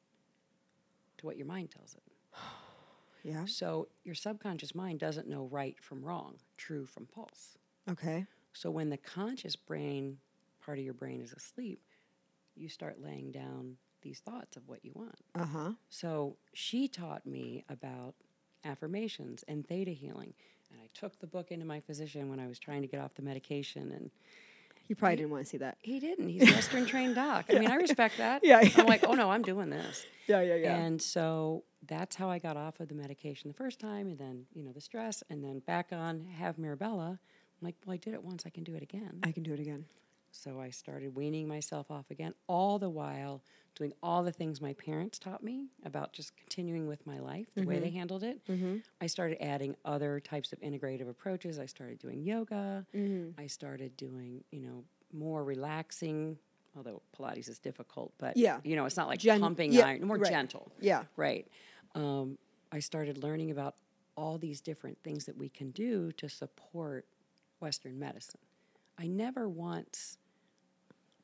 B: to what your mind tells it. [SIGHS]
A: yeah.
B: So your subconscious mind doesn't know right from wrong, true from false.
A: Okay.
B: So when the conscious brain part of your brain is asleep, you start laying down these thoughts of what you want.
A: Uh huh.
B: So she taught me about affirmations and theta healing. And I took the book into my physician when I was trying to get off the medication and
A: You probably didn't want to see that.
B: he didn't. He's a Western trained doc. I [LAUGHS] mean, I respect that.
A: Yeah, yeah,
B: I'm like, oh no, I'm doing this.
A: Yeah, yeah, yeah,
B: And so that's how I got off of the medication the first time, and then you know the stress, and then back on have Mirabella. I'm like, well, I did it once, I can do it again.
A: I can do it again.
B: So I started weaning myself off again, all the while doing all the things my parents taught me about just continuing with my life, the way they mm-hmm. handled it. Mm-hmm. I started adding other types of integrative approaches. I started doing yoga. Mm-hmm. I started doing, you know, more relaxing, although Pilates is difficult, but
A: Yeah.
B: you know, it's not like
A: Gen-
B: pumping
A: yeah,
B: iron, more
A: right.
B: gentle.
A: Yeah.
B: Right. Um, I started learning about all these different things that we can do to support Western medicine. I never once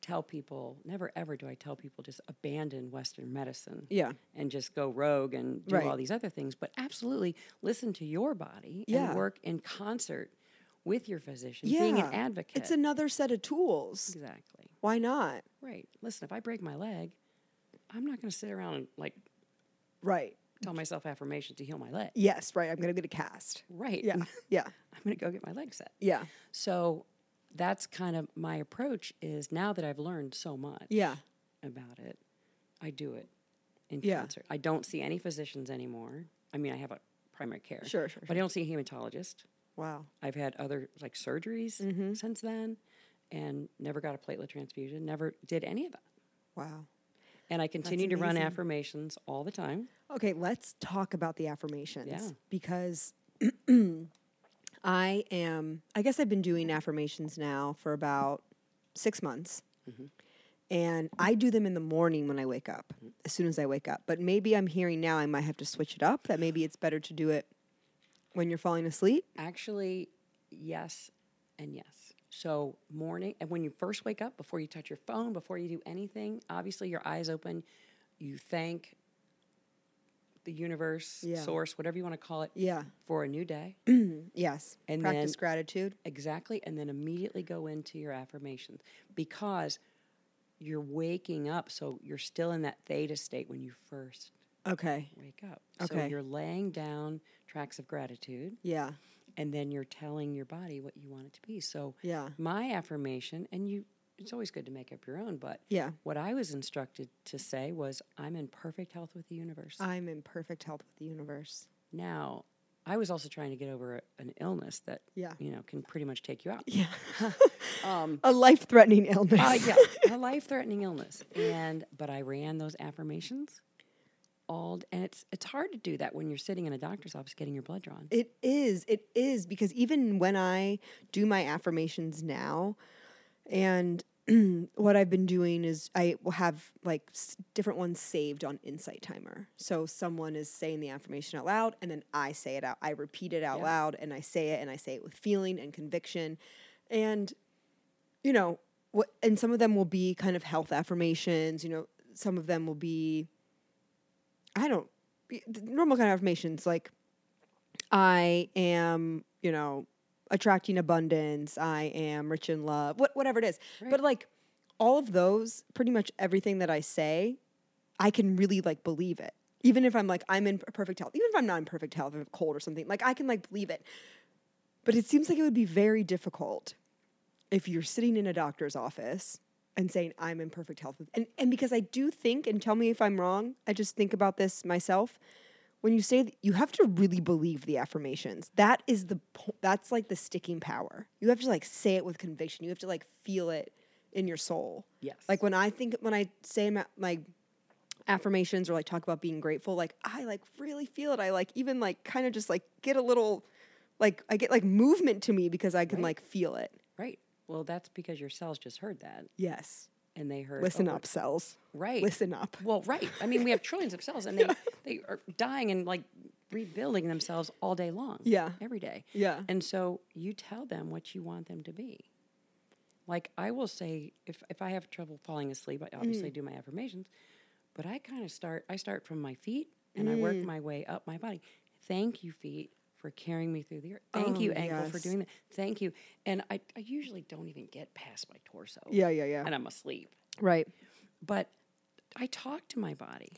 B: tell people, never ever do I tell people just abandon Western medicine
A: Yeah.
B: and just go rogue and do all these other things, but absolutely listen to your body
A: Yeah.
B: and work in concert with your physician, being an advocate.
A: It's another set of tools.
B: exactly.
A: Why not?
B: Right. Listen, if I break my leg, I'm not going to sit around and like
A: Right.
B: tell myself affirmations to heal my leg.
A: Yes. Right. I'm gonna get a cast.
B: Right.
A: Yeah. [LAUGHS] Yeah.
B: I'm going to go get my leg set.
A: Yeah.
B: So that's kind of my approach is now that I've learned so much
A: Yeah.
B: about it, I do it in
A: Yeah.
B: concert. I don't see any physicians anymore. I mean, I have a primary care.
A: Sure, sure,
B: But I don't see a hematologist.
A: Wow.
B: I've had other like surgeries
A: Mm-hmm.
B: since then and never got a platelet transfusion, never did any of that.
A: Wow.
B: And I continue to run affirmations all the time.
A: Okay, let's talk about the affirmations.
B: Yeah.
A: Because [CLEARS THROAT] I am, I guess I've been doing affirmations now for about six months.
B: Mm-hmm.
A: And I do them in the morning when I wake up,
B: Mm-hmm.
A: as soon as I wake up. But maybe I'm hearing now I might have to switch it up, that maybe it's better to do it when you're falling asleep.
B: Actually, yes and yes. So, morning, and when you first wake up, before you touch your phone, before you do anything, obviously your eyes open, you thank the universe,
A: Yeah.
B: source, whatever you want to call it,
A: Yeah.
B: for a new day. [CLEARS THROAT]
A: Yes.
B: And
A: Practice
B: then-
A: gratitude.
B: Exactly. And then immediately go into your affirmations because you're waking up, so you're still in that theta state when you first
A: Okay.
B: wake up. So
A: Okay.
B: you're laying down tracks of gratitude,
A: Yeah.
B: and then you're telling your body what you want it to be. So
A: Yeah.
B: my affirmation, and you, it's always good to make up your own, but
A: Yeah.
B: what I was instructed to say was, I'm in perfect health with the universe.
A: I'm in perfect health with the universe.
B: now, I was also trying to get over a, an illness that,
A: Yeah.
B: you know, can pretty much take you out.
A: Yeah. [LAUGHS]
B: Um,
A: a life threatening illness.
B: uh, yeah, a [LAUGHS] life-threatening illness, and but I ran those affirmations all, and it's it's hard to do that when you're sitting in a doctor's office getting your blood drawn.
A: It is. It is because even when I do my affirmations now, and [CLEARS THROAT] what I've been doing is I will have like s- different ones saved on Insight Timer. So someone is saying the affirmation out loud, and then I say it out. I repeat it out
B: Yeah.
A: loud, and I say it, and I say it with feeling and conviction, and you know what. And some of them will be kind of health affirmations. You know, some of them will be I don't normal kind of affirmations like I am, you know, attracting abundance. I am rich in love. What whatever it is.
B: Right.
A: But like all of those, pretty much everything that I say, I can really like believe it. Even if I'm like I'm in perfect health, even if I'm not in perfect health, if I'm cold or something, like I can like believe it. But it seems like it would be very difficult if you're sitting in a doctor's office and saying I'm in perfect health. And and because I do think, and tell me if I'm wrong, I just think about this myself. When you say you have to really believe the affirmations. That is the that's like the sticking power. You have to like say it with conviction. You have to like feel it in your soul.
B: Yes.
A: Like when I think when I say my, my affirmations or like talk about being grateful, like I like really feel it. I like even like kind of just like get a little like I get like movement to me because I can
B: Right.
A: like feel it.
B: right. Well, that's because your cells just heard that,
A: Yes.
B: and they heard.
A: Listen
B: oh,
A: up, cells.
B: Right.
A: Listen up.
B: Well, right. I mean, we have trillions of cells, and they [LAUGHS] they are dying and like rebuilding themselves all day long.
A: Yeah.
B: Every day.
A: Yeah.
B: And so you tell them what you want them to be. Like I will say, if if I have trouble falling asleep, I
A: Mm.
B: obviously do my affirmations, but I kind of start. I start from my feet and I work
A: Mm.
B: my way up my body. Thank you, feet, for carrying me through the earth. Thank
A: Oh,
B: you, ankle, for doing that. Thank you. And I, I usually don't even get past my torso.
A: Yeah, yeah, yeah.
B: And I'm asleep.
A: Right.
B: But I talk to my body.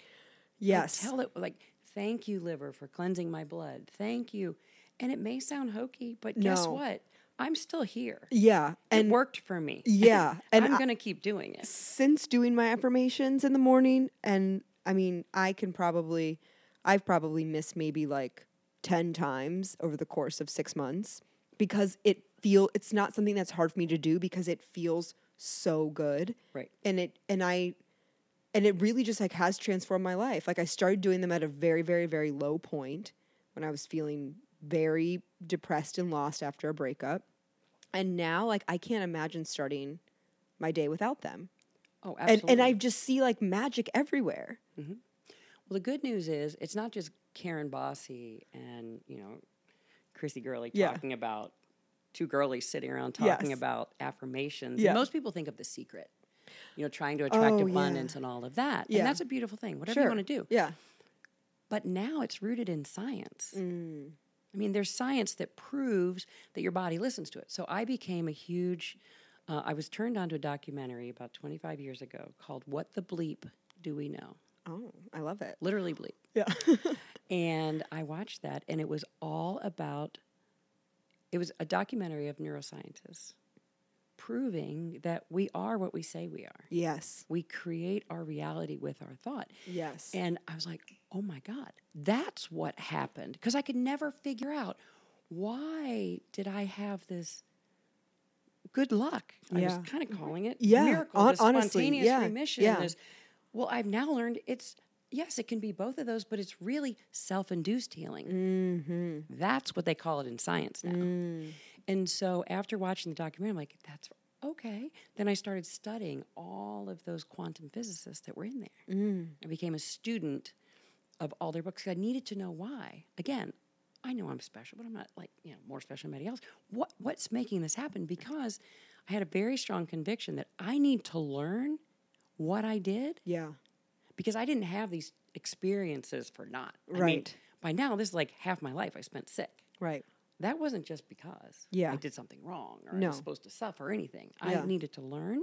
A: Yes.
B: I tell it like, thank you, liver, for cleansing my blood. Thank you. And it may sound hokey, but guess what? I'm still here.
A: yeah.
B: it
A: And
B: worked for me.
A: yeah. [LAUGHS] And
B: I'm going to keep doing it.
A: since doing my affirmations in the morning and I mean, I can probably I've probably missed maybe like 10 times over the course of 6 months because it feel it's not something that's hard for me to do because it feels so good.
B: Right.
A: And it and I and it really just like has transformed my life. Like I started doing them at a very very very low point when I was feeling very depressed and lost after a breakup. And now like I can't imagine starting my day without them
B: Oh,
A: and
B: absolutely.
A: and I just see like magic everywhere. Mm-hmm.
B: well, the good news is it's not just Karen Bosse and, you know, Chrissy Gurley
A: Yeah.
B: talking about two girlies sitting around talking
A: Yes.
B: about affirmations.
A: Yeah.
B: And most people think of the secret, you know, trying to attract
A: Oh, yeah.
B: abundance and all of that.
A: Yeah.
B: And that's a beautiful thing, whatever you want to do.
A: Yeah.
B: But now it's rooted in science.
A: Mm.
B: I mean, there's science that proves that your body listens to it. So I became a huge, uh, I was turned on to a documentary about 25 years ago called What the Bleep Do We Know?
A: Oh, I love it.
B: Literally bleep.
A: Yeah. [LAUGHS]
B: And I watched that, and it was all about, it was a documentary of neuroscientists proving that we are what we say we are.
A: yes.
B: We create our reality with our thought.
A: Yes.
B: And I was like, oh my God, that's what happened. Because I could never figure out why did I have this good luck? I
A: Yeah.
B: was kind of calling it
A: Yeah,
B: miracle,
A: honestly,
B: spontaneous
A: yeah,
B: remission.
A: yeah.
B: this- well, I've now learned it's yes, it can be both of those, but it's really self-induced healing.
A: mm-hmm.
B: That's what they call it in science now.
A: Mm.
B: And so after watching the documentary, I'm like, that's okay. Then I started studying all of those quantum physicists that were in there.
A: Mm.
B: I became a student of all their books. I needed to know why. Again, I know I'm special, but I'm not like you know more special than anybody else. What what's making this happen? Because I had a very strong conviction that I need to learn what I did
A: Yeah.
B: because I didn't have these experiences for not. I mean,
A: Right.
B: by now, this is like half my life I spent sick.
A: Right.
B: That wasn't just because
A: Yeah.
B: I did something wrong or I
A: No.
B: was supposed to suffer or anything.
A: Yeah.
B: I needed to learn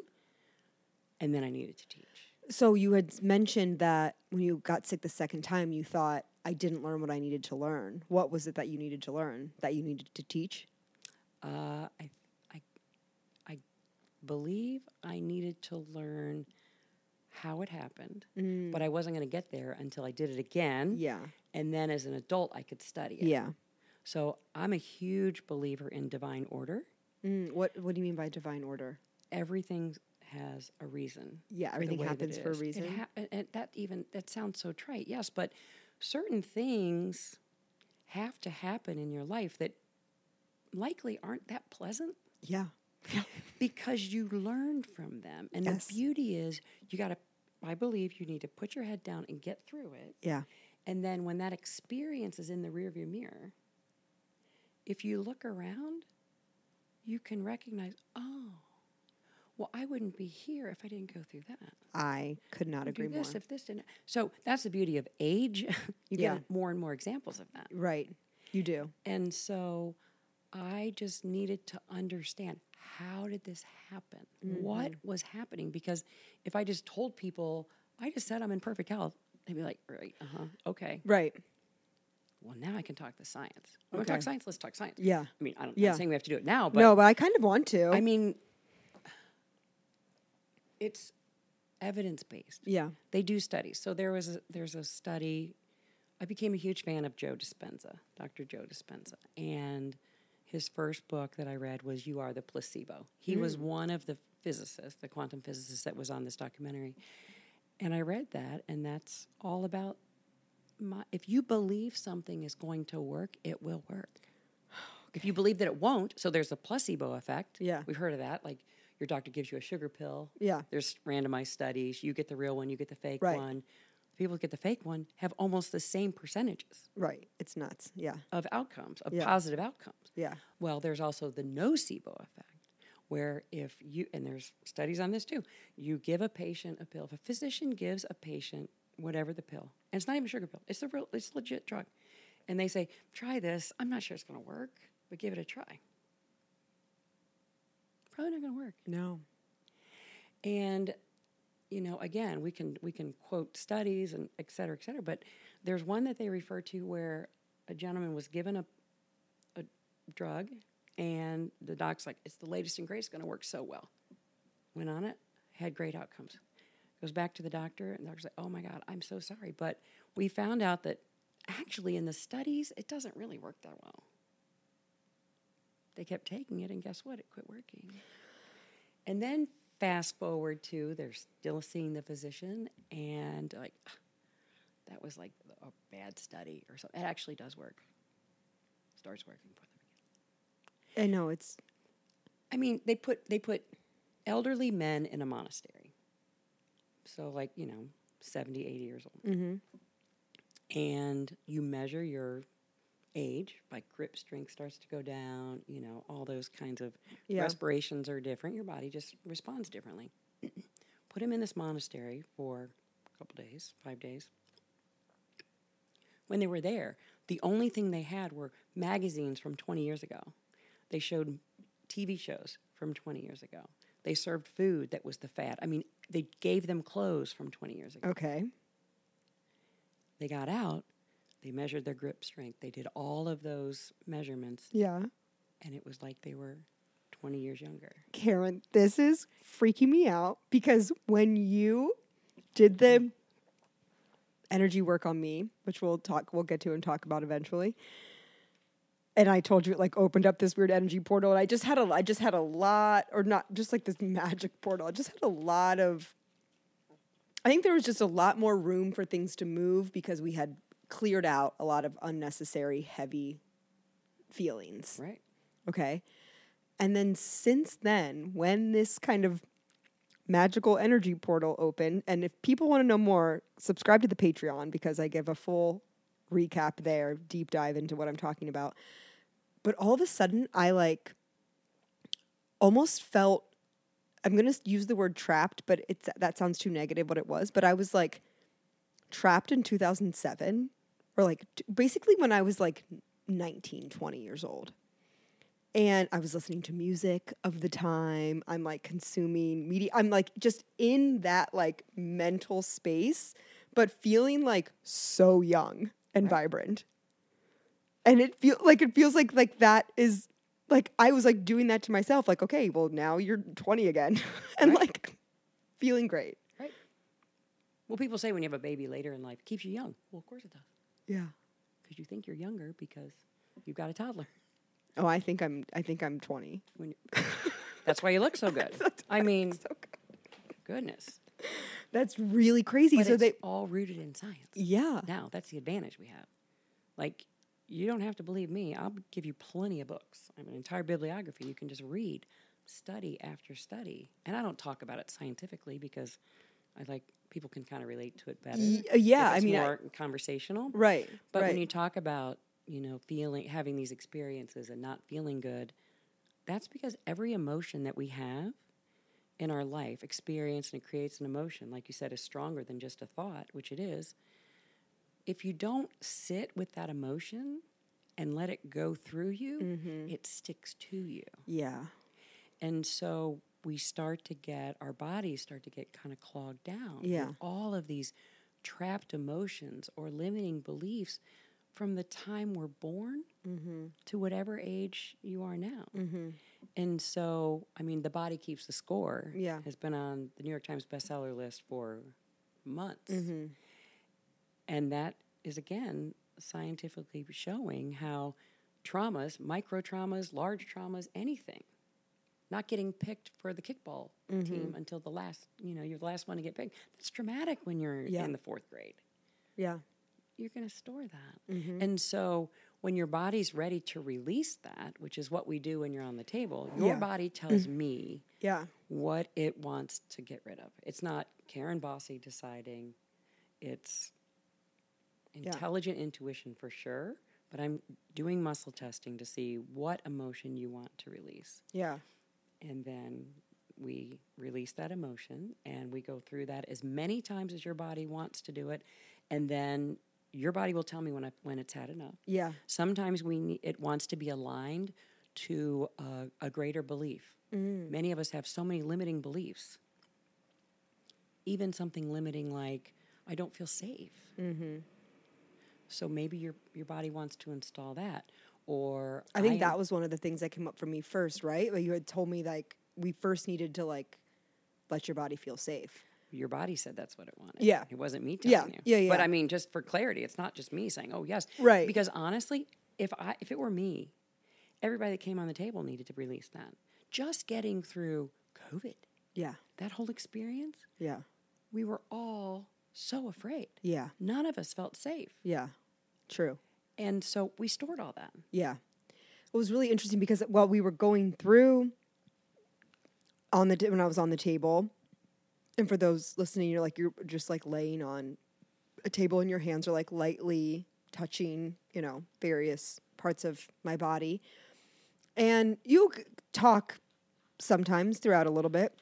B: and then I needed to teach.
A: So you had mentioned that when you got sick the second time, you thought I didn't learn what I needed to learn. What was it that you needed to learn that you needed to teach?
B: Uh, I, I, I believe I needed to learn how it happened, but I wasn't going to get there until I did it again.
A: Yeah.
B: And then as an adult, I could study it.
A: Yeah.
B: So I'm a huge believer in divine order.
A: Mm, what What do you mean by divine order?
B: Everything has a reason.
A: Yeah, everything happens for a
B: is. It
A: reason.
B: ha- and- and that even that sounds so trite. Yes, but certain things have to happen in your life that likely aren't that pleasant.
A: Yeah. [LAUGHS]
B: because you learned from them. And
A: Yes.
B: the beauty is, you got to, I believe, you need to put your head down and get through it.
A: Yeah.
B: And then when that experience is in the rearview mirror, if you look around, you can recognize, oh, well, I wouldn't be here if I didn't go through that.
A: I could not agree more.
B: this if this didn't. So that's the beauty of age. [LAUGHS] you
A: Yeah.
B: get more and more examples of that.
A: Right. You do.
B: And so I just needed to understand how did this happen? What was happening? Because if I just told people, I just said I'm in perfect health, they'd be like, right, uh huh, okay.
A: Right.
B: Well, now I can talk the science. I want to
A: Okay.
B: talk science? Let's talk science.
A: Yeah.
B: I mean, I don't,
A: Yeah.
B: I'm not saying we have to do it now, but
A: no, but I kind of want to.
B: I mean, it's evidence based.
A: yeah.
B: They do studies. So there was a, there's a study. I became a huge fan of Joe Dispenza, Dr. Joe Dispenza, and his first book that I read was "You Are the Placebo." He was mm. one of the physicists, the quantum physicists that was on this documentary, and I read that, and that's all about. My, if you believe something is going to work, it will work. If you believe that it won't, so there's a placebo effect.
A: Yeah.
B: we've heard of that. Like your doctor gives you a sugar pill.
A: Yeah.
B: There's randomized studies. You get the real one, you get the fake
A: Right.
B: one. The people that get the fake one have almost the same percentages
A: Right. It's nuts. Yeah.
B: of outcomes, of
A: Yeah.
B: positive outcomes.
A: Yeah.
B: Well, there's also the nocebo effect, where if you, and there's studies on this too, you give a patient a pill. If a physician gives a patient whatever the pill, and it's not even a sugar pill, it's a real, it's a legit drug, and they say, try this, I'm not sure it's going to work, but give it a try. Probably not going to work.
A: No.
B: And you know, again, we can we can quote studies and et cetera, et cetera. But there's one that they refer to where a gentleman was given a a drug, and the doc's like, "It's the latest and greatest, going to work so well." Went on it, had great outcomes. Goes back to the doctor, and the doctor's like, "Oh my God, I'm so sorry, but we found out that actually in the studies, it doesn't really work that well." They kept taking it, and guess what? It quit working. And then fast forward to they're still seeing the physician, and like "Ah, that was like a bad study or something. It actually does work. Starts working for them again.
A: I know it's
B: I mean, they put they put elderly men in a monastery. So like, you know, 70, 80 years old.
A: Mm-hmm.
B: And you measure your age, like grip strength starts to go down, you know, all those kinds of
A: Yeah.
B: respirations are different. Your body just responds differently. [CLEARS THROAT] Put him in this monastery for a couple days, five days. When they were there, the only thing they had were magazines from 20 years ago. They showed TV shows from 20 years ago. They served food that was the fad. I mean, they gave them clothes from 20 years ago.
A: okay.
B: They got out, they measured their grip strength, they did all of those measurements,
A: Yeah.
B: and it was like they were 20 years younger.
A: Karen, this is freaking me out because when you did the energy work on me, which we'll talk we'll get to and talk about eventually. And I told you it like opened up this weird energy portal and I just had a I just had a lot or not just like this [LAUGHS] magic portal. I just had a lot of I think there was just a lot more room for things to move because we had cleared out a lot of unnecessary heavy feelings.
B: Right.
A: Okay. And then since then, when this kind of magical energy portal opened, and if people want to know more, subscribe to the Patreon because I give a full recap there, deep dive into what I'm talking about. But all of a sudden, I like almost felt I'm going to use the word trapped, but it's that sounds too negative what it was, but I was like trapped in 2007 or like t- basically when I was like 19, 20 years old And I was listening to music of the time. I'm like consuming media. I'm like just in that like mental space, but feeling like so young and vibrant. And it feel like it feels like like that is like I was like doing that to myself. Like, okay, well now you're 20 again, [LAUGHS] and
B: Right.
A: like feeling great.
B: Right. Well, people say when you have a baby later in life, it keeps you young. Well, of course it does.
A: Yeah.
B: Because you think you're younger because you've got a toddler.
A: Oh, I think I'm. I think I'm 20.
B: When you, that's why you look so good. [LAUGHS] I mean,
A: So good.
B: goodness.
A: That's really crazy.
B: But
A: so
B: it's
A: they.
B: all rooted in science.
A: Yeah.
B: Now, that's the advantage we have. Like, you don't have to believe me. I'll give you plenty of books. I have an entire bibliography you can just read, study after study. And I don't talk about it scientifically because I like people can kind of relate to it better.
A: Uh, yeah, I mean, I-
B: more conversational.
A: Right.
B: But
A: right.
B: when you talk about, you know, feeling, having these experiences and not feeling good, that's because every emotion that we have in our life, experience and it creates an emotion, like you said, is stronger than just a thought, which it is. If you don't sit with that emotion and let it go through you,
A: Mm-hmm.
B: it sticks to you.
A: yeah.
B: And so we start to get, our bodies start to get kind of clogged down
A: Yeah.
B: with all of these trapped emotions or limiting beliefs from the time we're born
A: Mm-hmm.
B: to whatever age you are now.
A: Mm-hmm.
B: And so, I mean, The Body Keeps the Score
A: Yeah.
B: has been on the New York Times bestseller list for months.
A: Mm-hmm.
B: And that is, again, scientifically showing how traumas, micro traumas, large traumas, anything, not getting picked for the kickball
A: Mm-hmm.
B: team until the last, you know, you're the last one to get picked. That's traumatic when you're
A: Yeah.
B: in the fourth grade.
A: Yeah.
B: You're going to store that.
A: Mm-hmm.
B: And so when your body's ready to release that, which is what we do when you're on the table, your
A: Yeah.
B: Body [CLEARS THROAT] tells me
A: Yeah.
B: what it wants to get rid of. It's not Karen Bosse deciding. It's intelligent intuition for sure, but I'm doing muscle testing to see what emotion you want to release.
A: Yeah.
B: And then we release that emotion and we go through that as many times as your body wants to do it. And then your body will tell me when, I, when it's had enough.
A: Yeah.
B: Sometimes we need, it wants to be aligned to a, a greater belief. Many of us have so many limiting beliefs. Even something limiting like I don't feel safe.
A: Mm-hmm.
B: So maybe your your body wants to install that, or
A: I think
B: am-
A: that was one of the things that came up for me first, right? Like you had told me like we first needed to like let your body feel safe.
B: your body said that's what it wanted.
A: Yeah.
B: it wasn't me
A: Yeah,
B: telling you.
A: yeah, yeah. But.
B: I mean, just for clarity, it's not just me saying, "Oh yes,"
A: Right.
B: Because honestly, if I if it were me, everybody that came on the table needed to release that. Just getting through COVID,
A: Yeah.
B: that whole experience,
A: Yeah.
B: we were all so afraid.
A: Yeah.
B: None of us felt safe.
A: Yeah. True.
B: And so we stored all that.
A: Yeah. It was really interesting because while we were going through on the when I was on the table, and for those listening, you're like you're just like laying on a table and your hands are like lightly touching, you know, various parts of my body. And you talk sometimes throughout a little bit.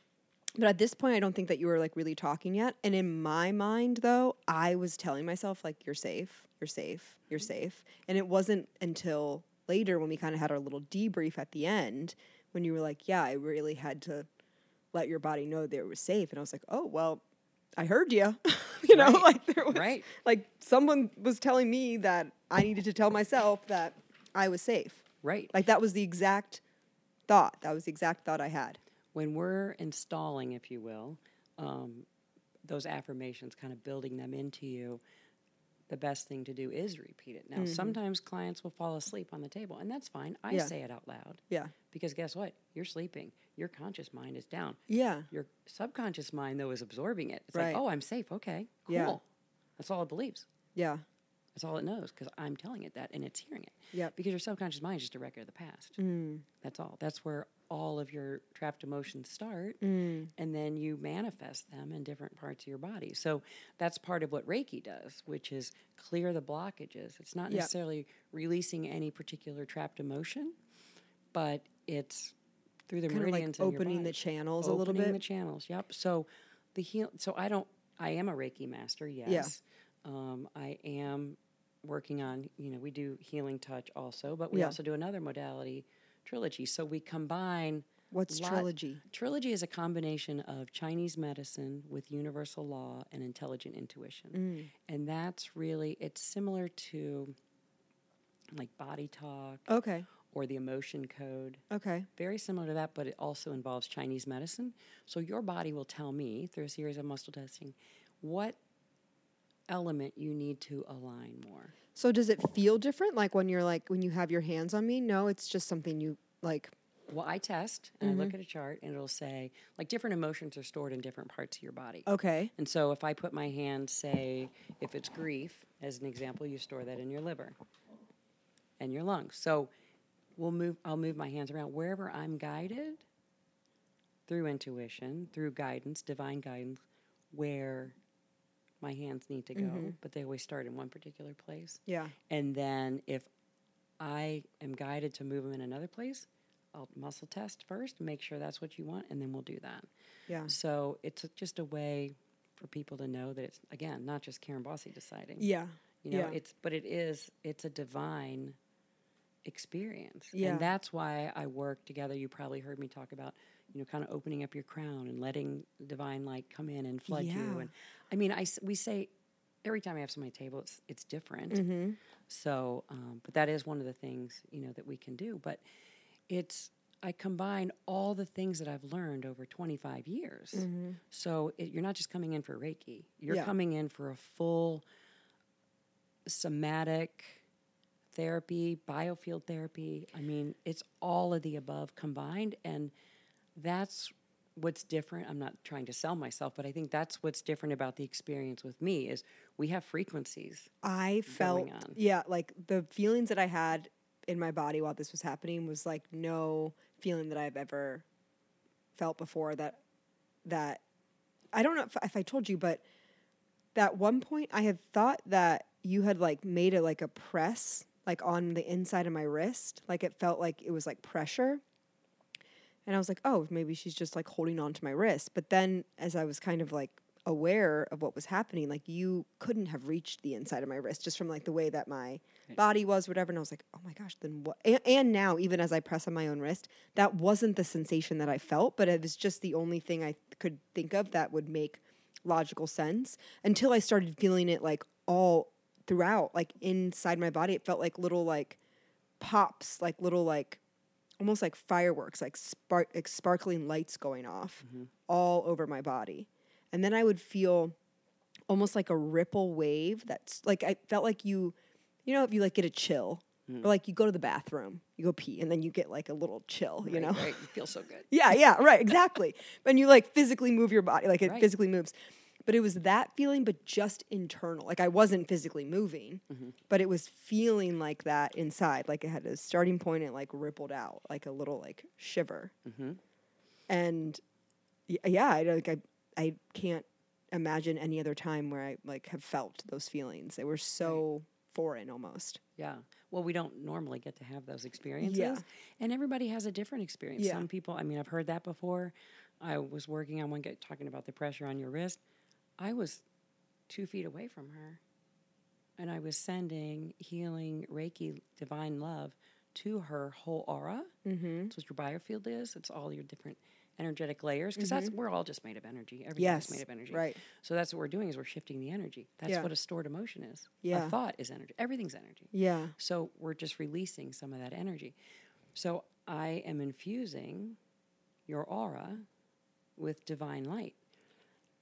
A: But at this point, I don't think that you were like really talking yet. And in my mind, though, I was telling myself, like, you're safe, you're safe, you're mm-hmm. safe. And it wasn't until later when we kind of had our little debrief at the end when you were like, yeah, I really had to let your body know that it was safe. And I was like, oh, well, I heard you. [LAUGHS] you know,
B: Right,
A: like there was,
B: right.
A: like someone was telling me that I needed to tell myself that I was safe.
B: Right.
A: Like that was the exact thought. That was the exact thought I had.
B: When we're installing, if you will, um, those affirmations, kind of building them into you, the best thing to do is repeat it. Now, sometimes clients will fall asleep on the table, and that's fine. I
A: Yeah.
B: say it out loud
A: Yeah.
B: because guess what? You're sleeping. Your conscious mind is down.
A: Yeah.
B: Your subconscious mind, though, is absorbing it. It's
A: Right.
B: like, oh, I'm safe. Okay, cool.
A: Yeah.
B: That's all it believes.
A: Yeah.
B: That's all it knows because I'm telling it that and it's hearing it.
A: Yeah.
B: Because your subconscious mind is just a record of the past.
A: Mm.
B: That's all. That's where all of your trapped emotions start.
A: Mm.
B: And then you manifest them in different parts of your body. So that's part of what Reiki does, which is clear the blockages. It's not
A: Yeah.
B: necessarily releasing any particular trapped emotion, but it's through the
A: Kind like
B: meridians your
A: opening the channels a little bit.
B: Opening the channels. Yep. So the heal. So I don't. I am a Reiki master. Yes. Um, I am working on. You know, we do healing touch also, but we
A: Yeah.
B: also do another modality trilogy. So we combine.
A: What's
B: lot-
A: trilogy?
B: Trilogy is a combination of Chinese medicine with universal law and intelligent intuition.
A: Mm.
B: And that's really, it's similar to like body talk
A: Okay.
B: or the emotion code.
A: Okay.
B: Very similar to that, but it also involves Chinese medicine. So your body will tell me through a series of muscle testing what element you need to align more.
A: So does it feel different? Like when you're like when you have your hands on me? No, it's just something you like.
B: Well, I test and
A: Mm-hmm.
B: I look at a chart and it'll say like different emotions are stored in different parts of your body.
A: Okay.
B: And so if I put my hand, say, if it's grief, as an example, you store that in your liver and your lungs. So we'll move I'll move my hands around wherever I'm guided through intuition, through guidance, divine guidance, where my hands need to go, mm-hmm. but they always start in one particular place.
A: Yeah.
B: And then if I am guided to move them in another place, I'll muscle test first, make sure that's what you want, and then we'll do that.
A: Yeah.
B: So it's just a way for people to know that it's again not just Karen Bosse deciding.
A: Yeah.
B: You know,
A: yeah.
B: it's but it is it's a divine experience.
A: Yeah.
B: And that's why I work together. You probably heard me talk about, you know, kind of opening up your crown and letting divine light come in and flood
A: Yeah.
B: you. And I mean, I we say every time I have somebody at table, it's it's different.
A: Mm-hmm.
B: So, um, but that is one of the things you know that we can do. But it's I combine all the things that I've learned over 25 years. So it, you're not just coming in for Reiki; you're
A: Yeah.
B: coming in for a full somatic therapy, biofield therapy. I mean, it's all of the above combined, and that's what's different. I'm not trying to sell myself, but I think that's what's different about the experience with me is we have frequencies.
A: I felt yeah, like the feelings that I had in my body while this was happening was like no feeling that I've ever felt before that that I don't know if, if I told you but that one point I had thought that you had like made it like a press like on the inside of my wrist like it felt like it was like pressure and I was like oh maybe she's just like holding on to my wrist. But then as I was kind of like aware of what was happening like you couldn't have reached the inside of my wrist just from like the way that my body was whatever. And i was like oh my gosh then what? And, and now even as i press on my own wrist that wasn't the sensation that i felt but it was just the only thing i could think of that would make logical sense until i started feeling it like all throughout like inside my body. It felt like little like pops like little like almost like fireworks like spark like sparkling lights going off mm-hmm. all over my body and then i would feel almost like a ripple wave that's like i felt like you you know if you like get a chill mm. or like you go to the bathroom you go pee and then you get like a little chill you
B: Right,
A: know
B: right? You feel so good. [LAUGHS]
A: yeah yeah right exactly and you like physically move your body like it
B: Right.
A: physically moves but it was that feeling but just internal like i wasn't physically moving
B: Mm-hmm.
A: but it was feeling like that inside like it had a starting point and it like rippled out like a little like shiver
B: Mm-hmm.
A: and yeah i like i i can't imagine any other time where i like have felt those feelings they were so foreign almost
B: Yeah. Well, we don't normally get to have those experiences. yeah. And everybody has a different experience.
A: Yeah.
B: Some people, I mean, I've heard that before. I was working on one guy talking about the pressure on your wrist. I was two feet away from her. And I was sending healing Reiki divine love to her whole aura. Mm-hmm. That's what your biofield is. It's all your different energetic layers because that's we're all just made of energy. Everything's
A: Yes,
B: made of energy.
A: right.
B: So that's what we're doing is we're shifting the energy. That's
A: Yeah.
B: what a stored emotion is.
A: Yeah.
B: A thought is energy. Everything's energy.
A: yeah
B: So we're just releasing some of that energy. So I am infusing your aura with divine light.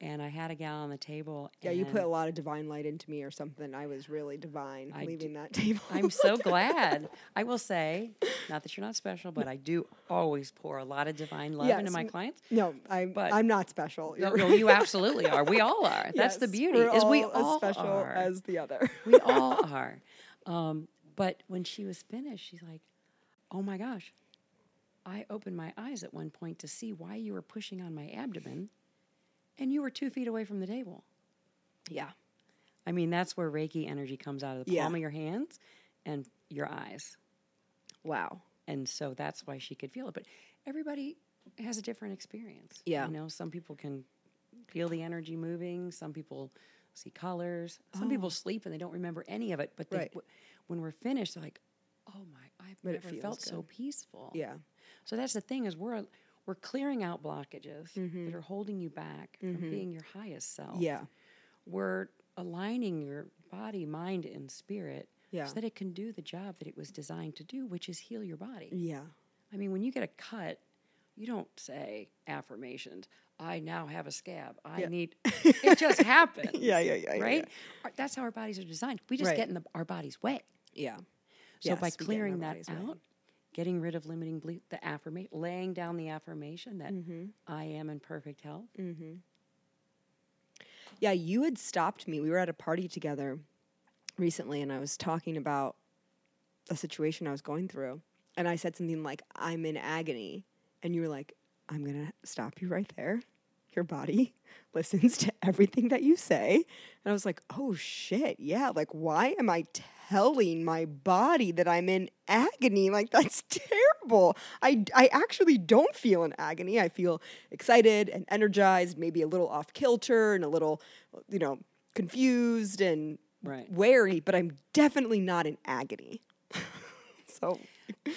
B: And I had a gal on the table.
A: yeah you put a lot of divine light into me or something i was really divine
B: I
A: leaving that table
B: I'm so [LAUGHS] glad. I will say, not that you're not special, but I do always pour a lot of divine love into my clients.
A: no i'm
B: But-
A: i'm not special
B: No, no, you absolutely are. We all are. [LAUGHS] That's the beauty. is we
A: all
B: all
A: as special
B: are.
A: as the other.
B: We all [LAUGHS] are. Um, but when she was finished, she's like, oh my gosh. I opened my eyes at one point to see why you were pushing on my abdomen and you were two feet away from the table.
A: yeah.
B: I mean, that's where Reiki energy comes out of the
A: Yeah.
B: palm of your hands and your eyes.
A: Wow.
B: And so that's why she could feel it. But everybody has a different experience.
A: Yeah.
B: You know, some people can feel the energy moving, some people see colors, some oh. people sleep and they don't remember any of it. But they,
A: Oh. Right.
B: w- when we're finished, they're like, oh my, I've
A: But
B: never felt so peaceful.
A: Yeah.
B: So that's the thing is we're we're clearing out blockages
A: Mm-hmm.
B: that are holding you back from being your highest self.
A: Yeah.
B: We're aligning your body, mind, and spirit
A: Yeah.
B: so that it can do the job that it was designed to do, which is heal your body.
A: Yeah.
B: I mean, when you get a cut, you don't say affirmations. I now have a scab. I
A: Yeah.
B: need. [LAUGHS] It just happens.
A: Yeah, yeah, yeah, yeah,
B: Right. Our- That's how our bodies are designed. We just
A: Right.
B: get in the, our body's way.
A: Yeah.
B: So by
A: Yes, we get in our
B: clearing that
A: out, way.
B: Getting rid of limiting belief, the affirmation, laying down the affirmation that
A: Mm-hmm.
B: I am in perfect health.
A: Yeah, you had stopped me. We were at a party together recently, and I was talking about a situation I was going through. And I said something like, I'm in agony. And you were like, I'm going to stop you right there. Your body [LAUGHS] listens to everything that you say. And I was like, oh shit, yeah. Like, why am I telling my body that I'm in agony? Like, that's [LAUGHS] terrible. I, I actually don't feel in agony. I feel excited and energized, maybe a little off kilter and a little, you know, confused and
B: Right.
A: wary, but I'm definitely not in agony. [LAUGHS] so,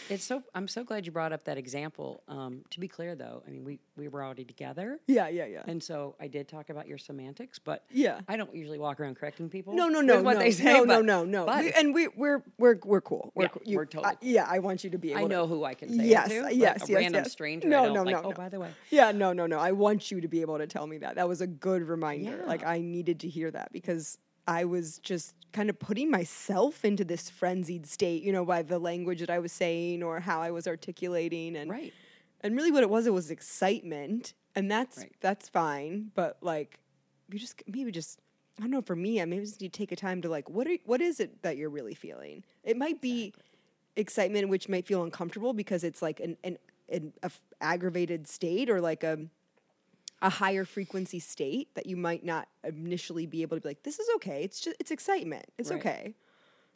B: It's so. I'm so glad you brought up that example. Um, to be clear, though, I mean, we we were already together,
A: yeah, yeah, yeah.
B: and so I did talk about your semantics, but
A: Yeah.
B: I don't usually walk around correcting people.
A: No, no, no,
B: what
A: no,
B: they say.
A: no, no,
B: but-
A: no, no.
B: but
A: We- and we, we're we're we're cool. We're
B: Yeah,
A: cool. You-
B: we're totally
A: I- yeah, I want you to be able.
B: I know
A: to,
B: who I can say
A: Yes,
B: to. but
A: yes,
B: a
A: yes,
B: random
A: yes.
B: stranger.
A: No, no,
B: like,
A: no,
B: Oh,
A: no.
B: by the way,
A: Yeah, no, no, no. I want you to be able to tell me that. That was a good reminder. Like I needed to hear that because I was just kind of putting myself into this frenzied state, you know, by the language that I was saying or how I was articulating and
B: right.
A: and really what it was it was excitement and that's
B: Right.
A: that's fine but like you just maybe just i don't know for me i maybe just need to take a time to like what are what is it that you're really feeling it might be excitement which might feel uncomfortable because it's like an an, an a f- aggravated state or like a a higher frequency state that you might not initially be able to be like this is okay it's just it's excitement it's
B: Right.
A: okay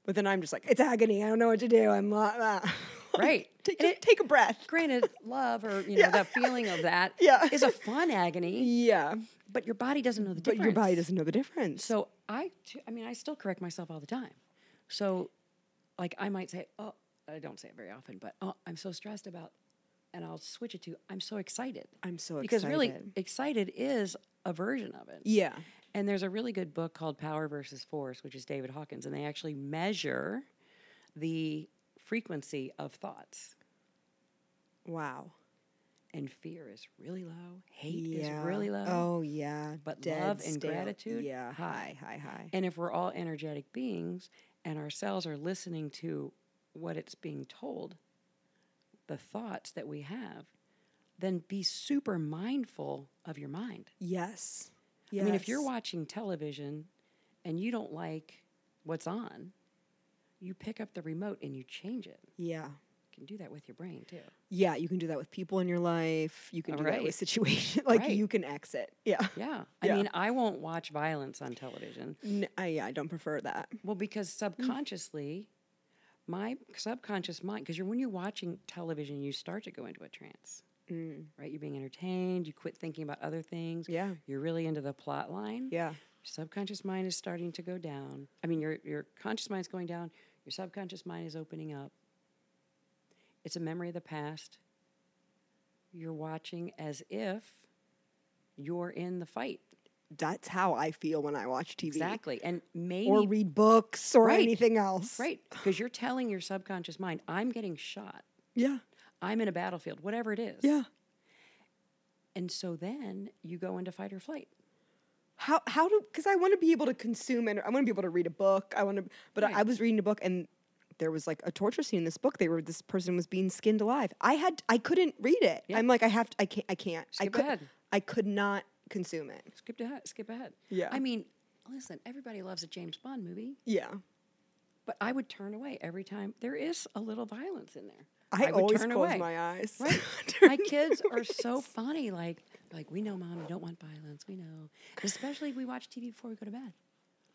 A: but then i'm just like it's agony i don't know what to do i'm not [LAUGHS]
B: Right. [LAUGHS]
A: take,
B: it-
A: take a breath
B: Granted, love or you [LAUGHS] know
A: Yeah.
B: the feeling of that is
A: Yeah.
B: is a fun agony,
A: yeah
B: but your body doesn't know the difference.
A: But your body doesn't know the difference.
B: So I, I mean, I still correct myself all the time. So, like, I might say, "Oh, I don't say it very often, but oh, I'm so stressed about," and I'll switch it to, "I'm so excited,"
A: I'm so excited
B: because really,
A: excited.
B: is a version of it.
A: yeah.
B: And there's a really good book called Power versus Force, which is David Hawkins, and they actually measure the frequency of thoughts.
A: Wow.
B: And fear is really low, hate
A: yeah.
B: is really low.
A: Oh yeah.
B: But
A: Dead
B: love and
A: stale.
B: gratitude,
A: Yeah.
B: high.
A: High. High. High.
B: And if we're all energetic beings and our cells are listening to what it's being told, the thoughts that we have, then be super mindful of your mind.
A: Yes.
B: I mean, if you're watching television and you don't like what's on, you pick up the remote and you change it.
A: Yeah.
B: You can do that with your brain too.
A: Yeah. You can do that with people in your life. You can do that with
B: Right.
A: situations. [LAUGHS] like
B: Right.
A: you can exit. Yeah.
B: Yeah. I
A: Yeah.
B: mean, I won't watch violence on television.
A: I, yeah. I don't prefer that.
B: Well, because subconsciously, my subconscious mind, because you're when you're watching television, you start to go into a trance, mm. right? You're being entertained. You quit thinking about other things.
A: Yeah.
B: You're really into the plot line.
A: Yeah.
B: Your subconscious mind is starting to go down. I mean, your your conscious mind's going down. Your subconscious mind is opening up. It's a memory of the past. You're watching as if you're in the fight.
A: That's how I feel when I watch TV.
B: Exactly. And maybe
A: Or read books or
B: Right.
A: anything else.
B: Right. Because you're telling your subconscious mind, I'm getting shot.
A: Yeah.
B: I'm in a battlefield, whatever it is.
A: Yeah.
B: And so then you go into fight or flight.
A: how how do because I want to be able to consume and I want to be able to read a book. I want to, but I, I was reading a book and there was like a torture scene in this book. They were this person was being skinned alive. I had I couldn't read it.
B: Yeah.
A: I'm like I have to, I can't I can't I could
B: ahead.
A: I could not consume it.
B: Skip ahead. Skip ahead.
A: Yeah.
B: I mean, listen, everybody loves a James Bond movie,
A: Yeah,
B: but I would turn away every time. There is a little violence in there.
A: I,
B: would
A: always
B: turn
A: close
B: away.
A: my eyes.
B: Right. [LAUGHS] My kids are so funny. Like, like we know, mom, you don't want violence. We know, especially if we watch TV before we go to bed.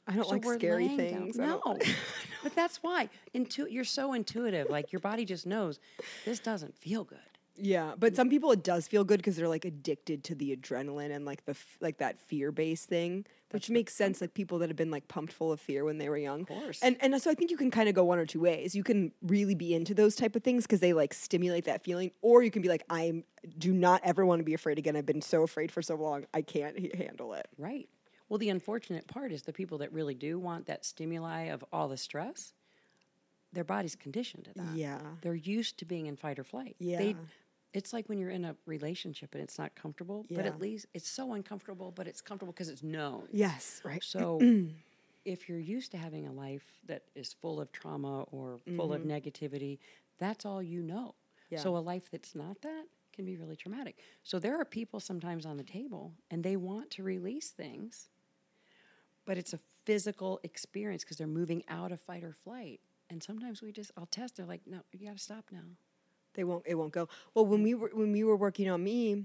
A: I don't
B: So
A: like scary things.
B: No, [LAUGHS] but that's why. Intu- you're so intuitive. Like your body just knows this doesn't feel good.
A: Yeah, but some people it does feel good because they're like addicted to the adrenaline and like the f- like that fear based thing, which makes sense. Like people that have been like pumped full of fear when they were young. Of
B: course.
A: And and so I think you can kind of go one or two ways. You can really be into those type of things because they like stimulate that feeling, or you can be like, I do not ever want to be afraid again. I've been so afraid for so long, I can't h- handle it.
B: Right. Well, the unfortunate part is the people that really do want that stimuli of all the stress, their body's conditioned to that.
A: Yeah.
B: They're used to being in fight or flight.
A: Yeah.
B: They, it's like when you're in a relationship and it's not comfortable, but at least it's so uncomfortable, but it's comfortable because it's known.
A: Yes. Right.
B: So [CLEARS THROAT] if you're used to having a life that is full of trauma or full of mm-hmm. negativity, that's all you know.
A: Yeah.
B: So a life that's not that can be really traumatic. So there are people sometimes on the table and they want to release things, but it's a physical experience because they're moving out of fight or flight. And sometimes we just, I'll test, they're like, no, you got to stop now.
A: They won't. It won't go. Well, when we were when we were working on me,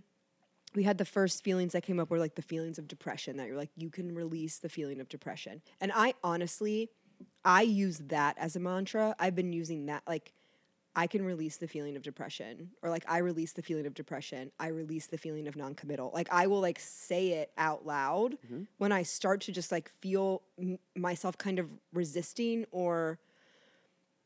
A: we had the first feelings that came up were like the feelings of depression. That you're like you can release the feeling of depression. And I honestly, I use that as a mantra. I've been using that like. I can release the feeling of depression, or like I release the feeling of depression. I release the feeling of non-committal. Like I will like say it out loud mm-hmm. when I start to just like feel m- myself kind of resisting or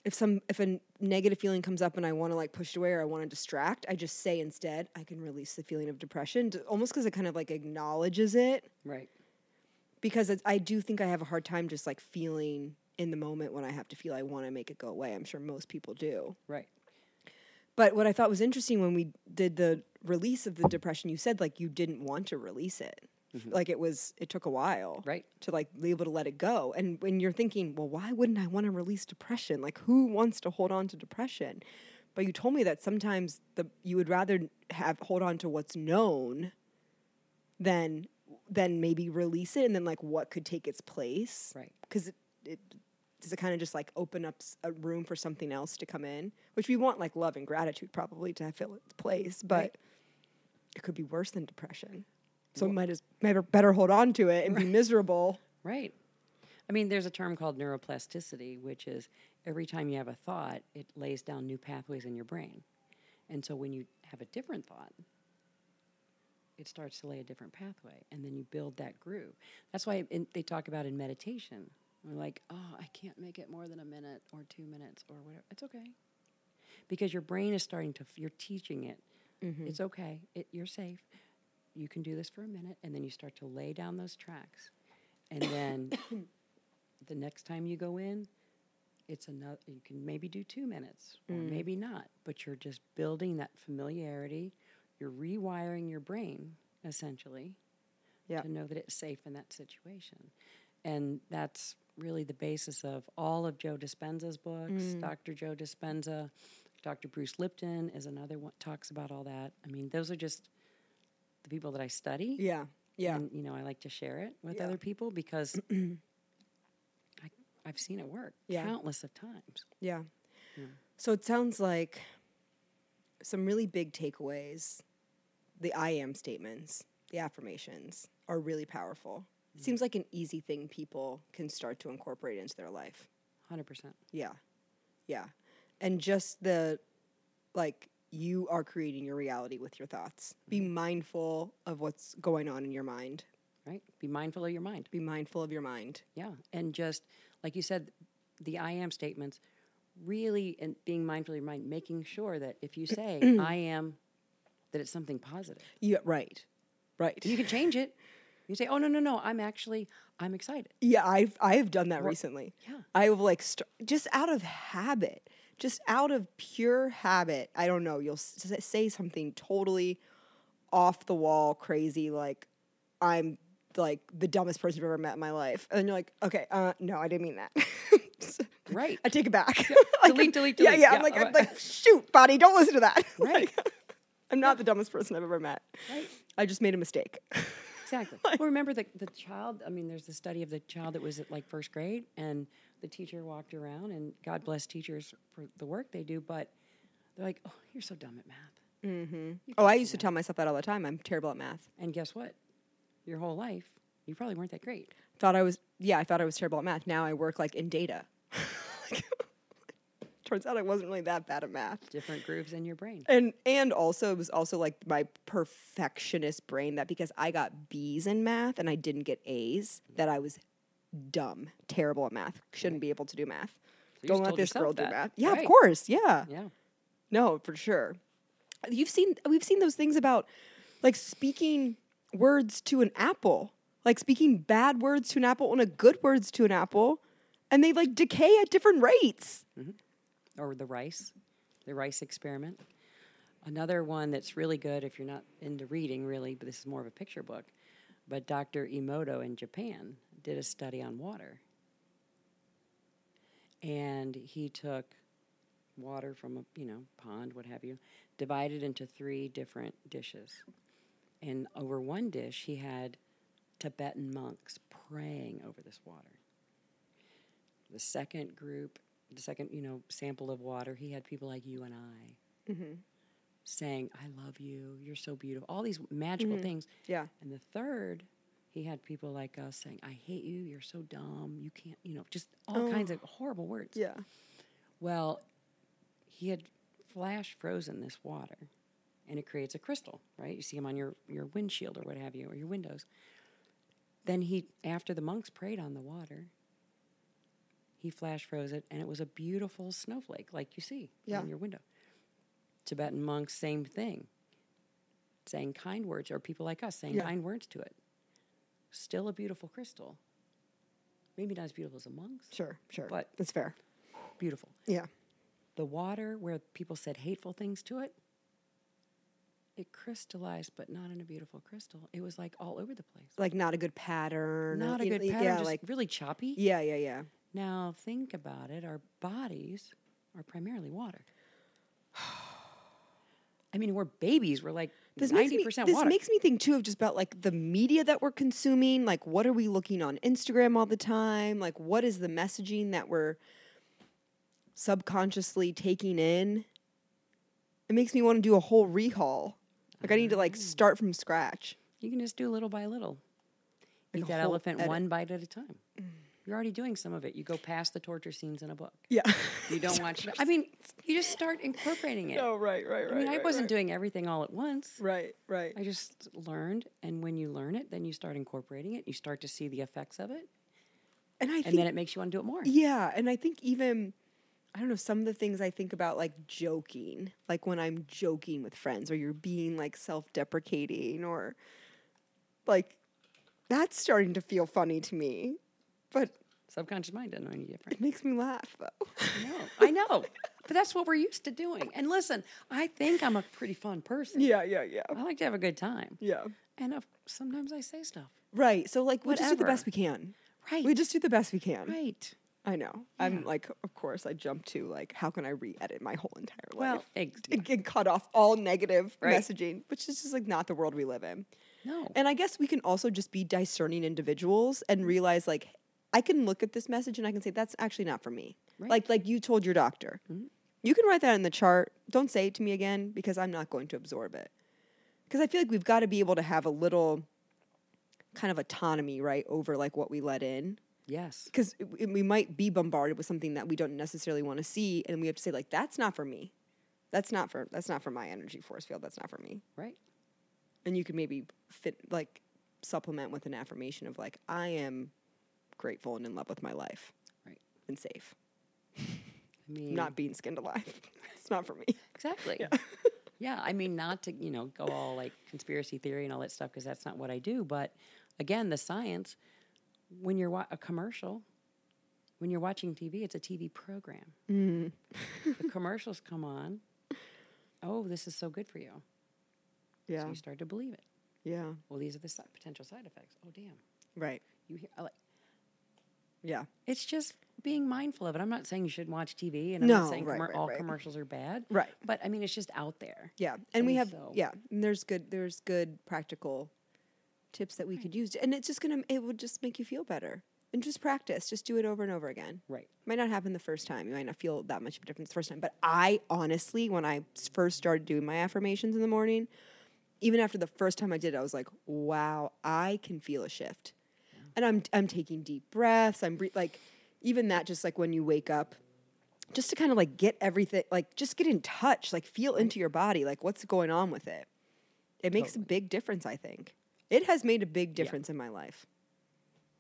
A: if some if a negative feeling comes up and I want to like push it away or I want to distract, I just say instead I can release the feeling of depression, almost because it kind of like acknowledges it.
B: Right.
A: Because it's, I do think I have a hard time just like feeling in the moment when I have to feel I want to make it go away. I'm sure most people do.
B: Right.
A: But what I thought was interesting when we did the release of the depression, you said like you didn't want to release it. Mm-hmm. Like it was, it took a while,
B: Right.
A: to like be able to let it go. And when you're thinking, well, why wouldn't I want to release depression? Like, who wants to hold on to depression? But you told me that sometimes the you would rather have hold on to what's known than than maybe release it, and then like what could take its place,
B: Right.
A: Because it, it does it kind of just like open up a room for something else to come in, which we want like love and gratitude probably to fill its place, but
B: Right.
A: it could be worse than depression. So we might as maybe better hold on to it and be miserable.
B: Right. I mean, there's a term called neuroplasticity, which is every time you have a thought, it lays down new pathways in your brain. And so when you have a different thought, it starts to lay a different pathway, and then you build that groove. That's why in, they talk about in meditation. We're like, oh, I can't make it more than a minute or two minutes or whatever. It's okay. Because your brain is starting to, you're teaching it. Mm-hmm. It's okay. It, you're safe. You can do this for a minute, and then you start to lay down those tracks. And then [COUGHS] the next time you go in, it's another, you can maybe do two minutes or mm-hmm. maybe not, but you're just building that familiarity. You're rewiring your brain, essentially,
A: Yeah.
B: to know that it's safe in that situation. And that's really the basis of all of Joe Dispenza's books. Mm. Dr. Joe Dispenza, Dr. Bruce Lipton is another one talks about all that. I mean, those are just the people that I study.
A: Yeah. Yeah.
B: And, you know, I like to share it with
A: Yeah.
B: other people because [CLEARS THROAT] I, I've seen it work
A: Yeah.
B: countless of times.
A: Yeah. So it sounds like some really big takeaways. The I am statements, the affirmations are really powerful. It seems like an easy thing people can start to incorporate into their life.
B: 100%.
A: Yeah. Yeah. And just the like you are creating your reality with your thoughts. Be mm-hmm. mindful of what's going on in your mind.
B: Right? Be mindful of your mind.
A: Be mindful of your mind.
B: Yeah. And just, like you said, the I am statements, really and being mindful of your mind, making sure that if you say [CLEARS THROAT] I am, that it's something positive.
A: Yeah, right. Right.
B: You can change it. You say, oh, no, no, no, I'm actually, I'm excited.
A: Yeah, I've I have done that recently.
B: Yeah.
A: I have like st- just out of habit, just out of pure habit. I don't know. You'll say something totally off the wall, crazy, like I'm like the dumbest person I've ever met in my life, and then you're like, okay, uh, no, I didn't mean that. [LAUGHS]
B: Right.
A: I take it back. [LAUGHS]
B: delete, delete,
A: Yeah,
B: delete.
A: yeah.
B: Yeah,
A: I'm like, I'm like, shoot, body, don't listen to that. [LAUGHS]
B: Right.
A: Like, I'm not the dumbest person I've ever met.
B: Right.
A: I just made a mistake.
B: Exactly. well, remember the, the child, I mean, there's the study of the child that was at like first grade, and the teacher walked around, and God bless teachers for the work they do, but they're like, oh, you're so dumb at math. Mm-hmm.
A: oh, I used to tell myself that all the time. I'm terrible at math.
B: And guess what? Your whole life, you probably weren't that great.
A: thought I was yeah, I thought I was terrible at math. Now I work like in data. [LAUGHS] turns out I wasn't really that bad at math.
B: Different grooves in your brain.
A: And and also it was also like my perfectionist brain that because I got B's in math and I didn't get A's, that I was dumb, terrible at math, shouldn't be able to do math.
B: you
A: Don't let this girl
B: yourself
A: do math. Yeah,
B: Right.
A: of course. Yeah.
B: Yeah.
A: No, for sure. You've seen we've seen those things about like speaking words to an apple, like speaking bad words to an apple and a good words to an apple, and they like decay at different rates. Mm-hmm.
B: or the rice, the rice experiment. Another one that's really good if you're not into reading, really, but this is more of a picture book. But Dr. Emoto in Japan did a study on water. And he took water from a you know pond, what have you, divided into three different dishes. And over one dish, he had Tibetan monks praying over this water. The second group, the second, you know, sample of water, he had people like you and I mm-hmm. saying, I love you, you're so beautiful, all these magical mm-hmm. things.
A: Yeah.
B: And the third, he had people like us saying, I hate you, you're so dumb, you can't, you know, just all oh. kinds of horrible words.
A: Yeah.
B: Well, he had flash frozen this water, and it creates a crystal, right? You see them on your, your windshield or what have you, or your windows. Then he, after the monks prayed on the water, he flash froze it, and it was a beautiful snowflake, like you see
A: Yeah.
B: on your window. Tibetan monks, same thing, saying kind words, or people like us saying
A: Yeah.
B: kind words to it. Still a beautiful crystal. Maybe not as beautiful as a monks,
A: Sure, sure.
B: But-
A: that's fair.
B: beautiful
A: Yeah.
B: the water where people said hateful things to it, it crystallized, but not in a beautiful crystal. It was like all over the place.
A: Like not a good pattern.
B: Not a good pattern,
A: Yeah,
B: just
A: like
B: really choppy.
A: yeah, yeah, yeah.
B: Now think about it. Our bodies are primarily water. I mean, we're babies. We're like
A: This makes
B: ninety
A: me
B: percent
A: this
B: water.
A: makes me think too of just about like the media that we're consuming. Like, what are we looking on Instagram all the time? Like, what is the messaging that we're subconsciously taking in? It makes me want to do a whole rehaul. Like, I need to like start from scratch.
B: you can just do little by little.
A: Like
B: Eat that elephant
A: edit. Mm.
B: one bite at a time. You're already doing some of it. You go past the torture scenes in a book.
A: Yeah.
B: You don't watch. [LAUGHS] I mean, you just start incorporating it.
A: oh, right, right, right.
B: I mean, I wasn't
A: right.
B: doing everything all at once.
A: Right, right.
B: I just learned, and when you learn it, then you start incorporating it. You start to see the effects of it,
A: And I
B: and
A: think
B: then it makes you want to do it more.
A: Yeah, and I think even I don't know some of the things I think about like joking, like when I'm joking with friends or you're being like self-deprecating or like that's starting to feel funny to me. But
B: Subconscious mind doesn't know any different.
A: it makes me laugh though.
B: I know, I know, but that's what we're used to doing. And listen, I think I'm a pretty fun person.
A: yeah, yeah, yeah.
B: I like to have a good time,
A: Yeah.
B: and of, sometimes I say stuff.
A: Right. So like we just do the best we can.
B: Right.
A: We just do the best we can.
B: right.
A: I know. I'm like of course I jump to like how can I re-edit my whole entire
B: Well,
A: life?
B: ex-
A: and, and cut off all negative
B: Right.
A: messaging, which is just like not the world we live in.
B: no.
A: And I guess we can also just be discerning individuals and realize like I can look at this message and I can say that's actually not for me.
B: Right.
A: Like like you told your doctor. Mm-hmm. You can write that in the chart. Don't say it to me again because I'm not going to absorb it. Because I feel like we've got to be able to have a little kind of autonomy, right, over like what we let in.
B: yes.
A: Because we might be bombarded with something that we don't necessarily want to see, and we have to say like, "That's not for me. That's not for that's not for my energy force field. That's not for me."
B: Right.
A: and you can maybe fit like supplement with an affirmation of like i am grateful and in love with my life
B: Right.
A: and safe
B: I mean,
A: not being skinned alive [LAUGHS] it's not for me
B: Exactly. Yeah. [LAUGHS] yeah. I mean, not to, you know, go all like conspiracy theory and all that stuff because that's not what I do. But again, the science, when you're wa- a commercial, when you're watching TV, it's a TV program. Mm. the [LAUGHS] commercials come on. Oh, this is so good for you.
A: yeah
B: So you start to believe it.
A: yeah
B: Well, these are the potential side effects. Oh, damn.
A: right
B: You hear, like,
A: yeah
B: it's just being mindful of it. I'm not saying you shouldn't watch TV, and I'm
A: No,
B: not saying
A: right,
B: commer-
A: right,
B: all
A: right.
B: commercials are bad.
A: Right.
B: But I mean, it's just out there.
A: yeah and we have
B: so-
A: yeah and there's good there's good practical tips that we could use and it's just gonna it would just make you feel better and just practice just do it over and over again
B: Right.
A: might not happen the first time. You might not feel that much of a difference the first time. But I honestly, when I first started doing my affirmations in the morning, even after the first time I did it, I was like, wow, I can feel a shift. And I'm I'm taking deep breaths. I'm like, even that, just like when you wake up, just to kind of like get everything, like just get in touch, like feel into your body, like what's going on with it. It makes a big difference, I think. It has made a big difference in my life.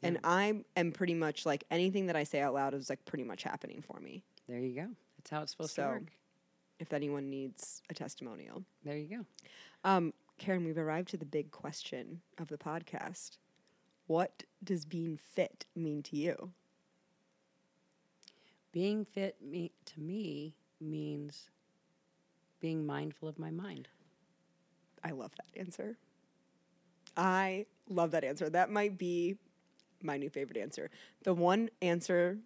A: And I am pretty much like anything that I say out loud is like pretty much happening for me.
B: There you go. That's how it's supposed
A: So-
B: to work.
A: If anyone needs a testimonial.
B: There you go.
A: Um, Karen, we've arrived to the big question of the podcast. What does being fit mean to you?
B: Being fit me to me means being mindful of my mind.
A: I love that answer. I love that answer. That might be my new favorite answer. The one answer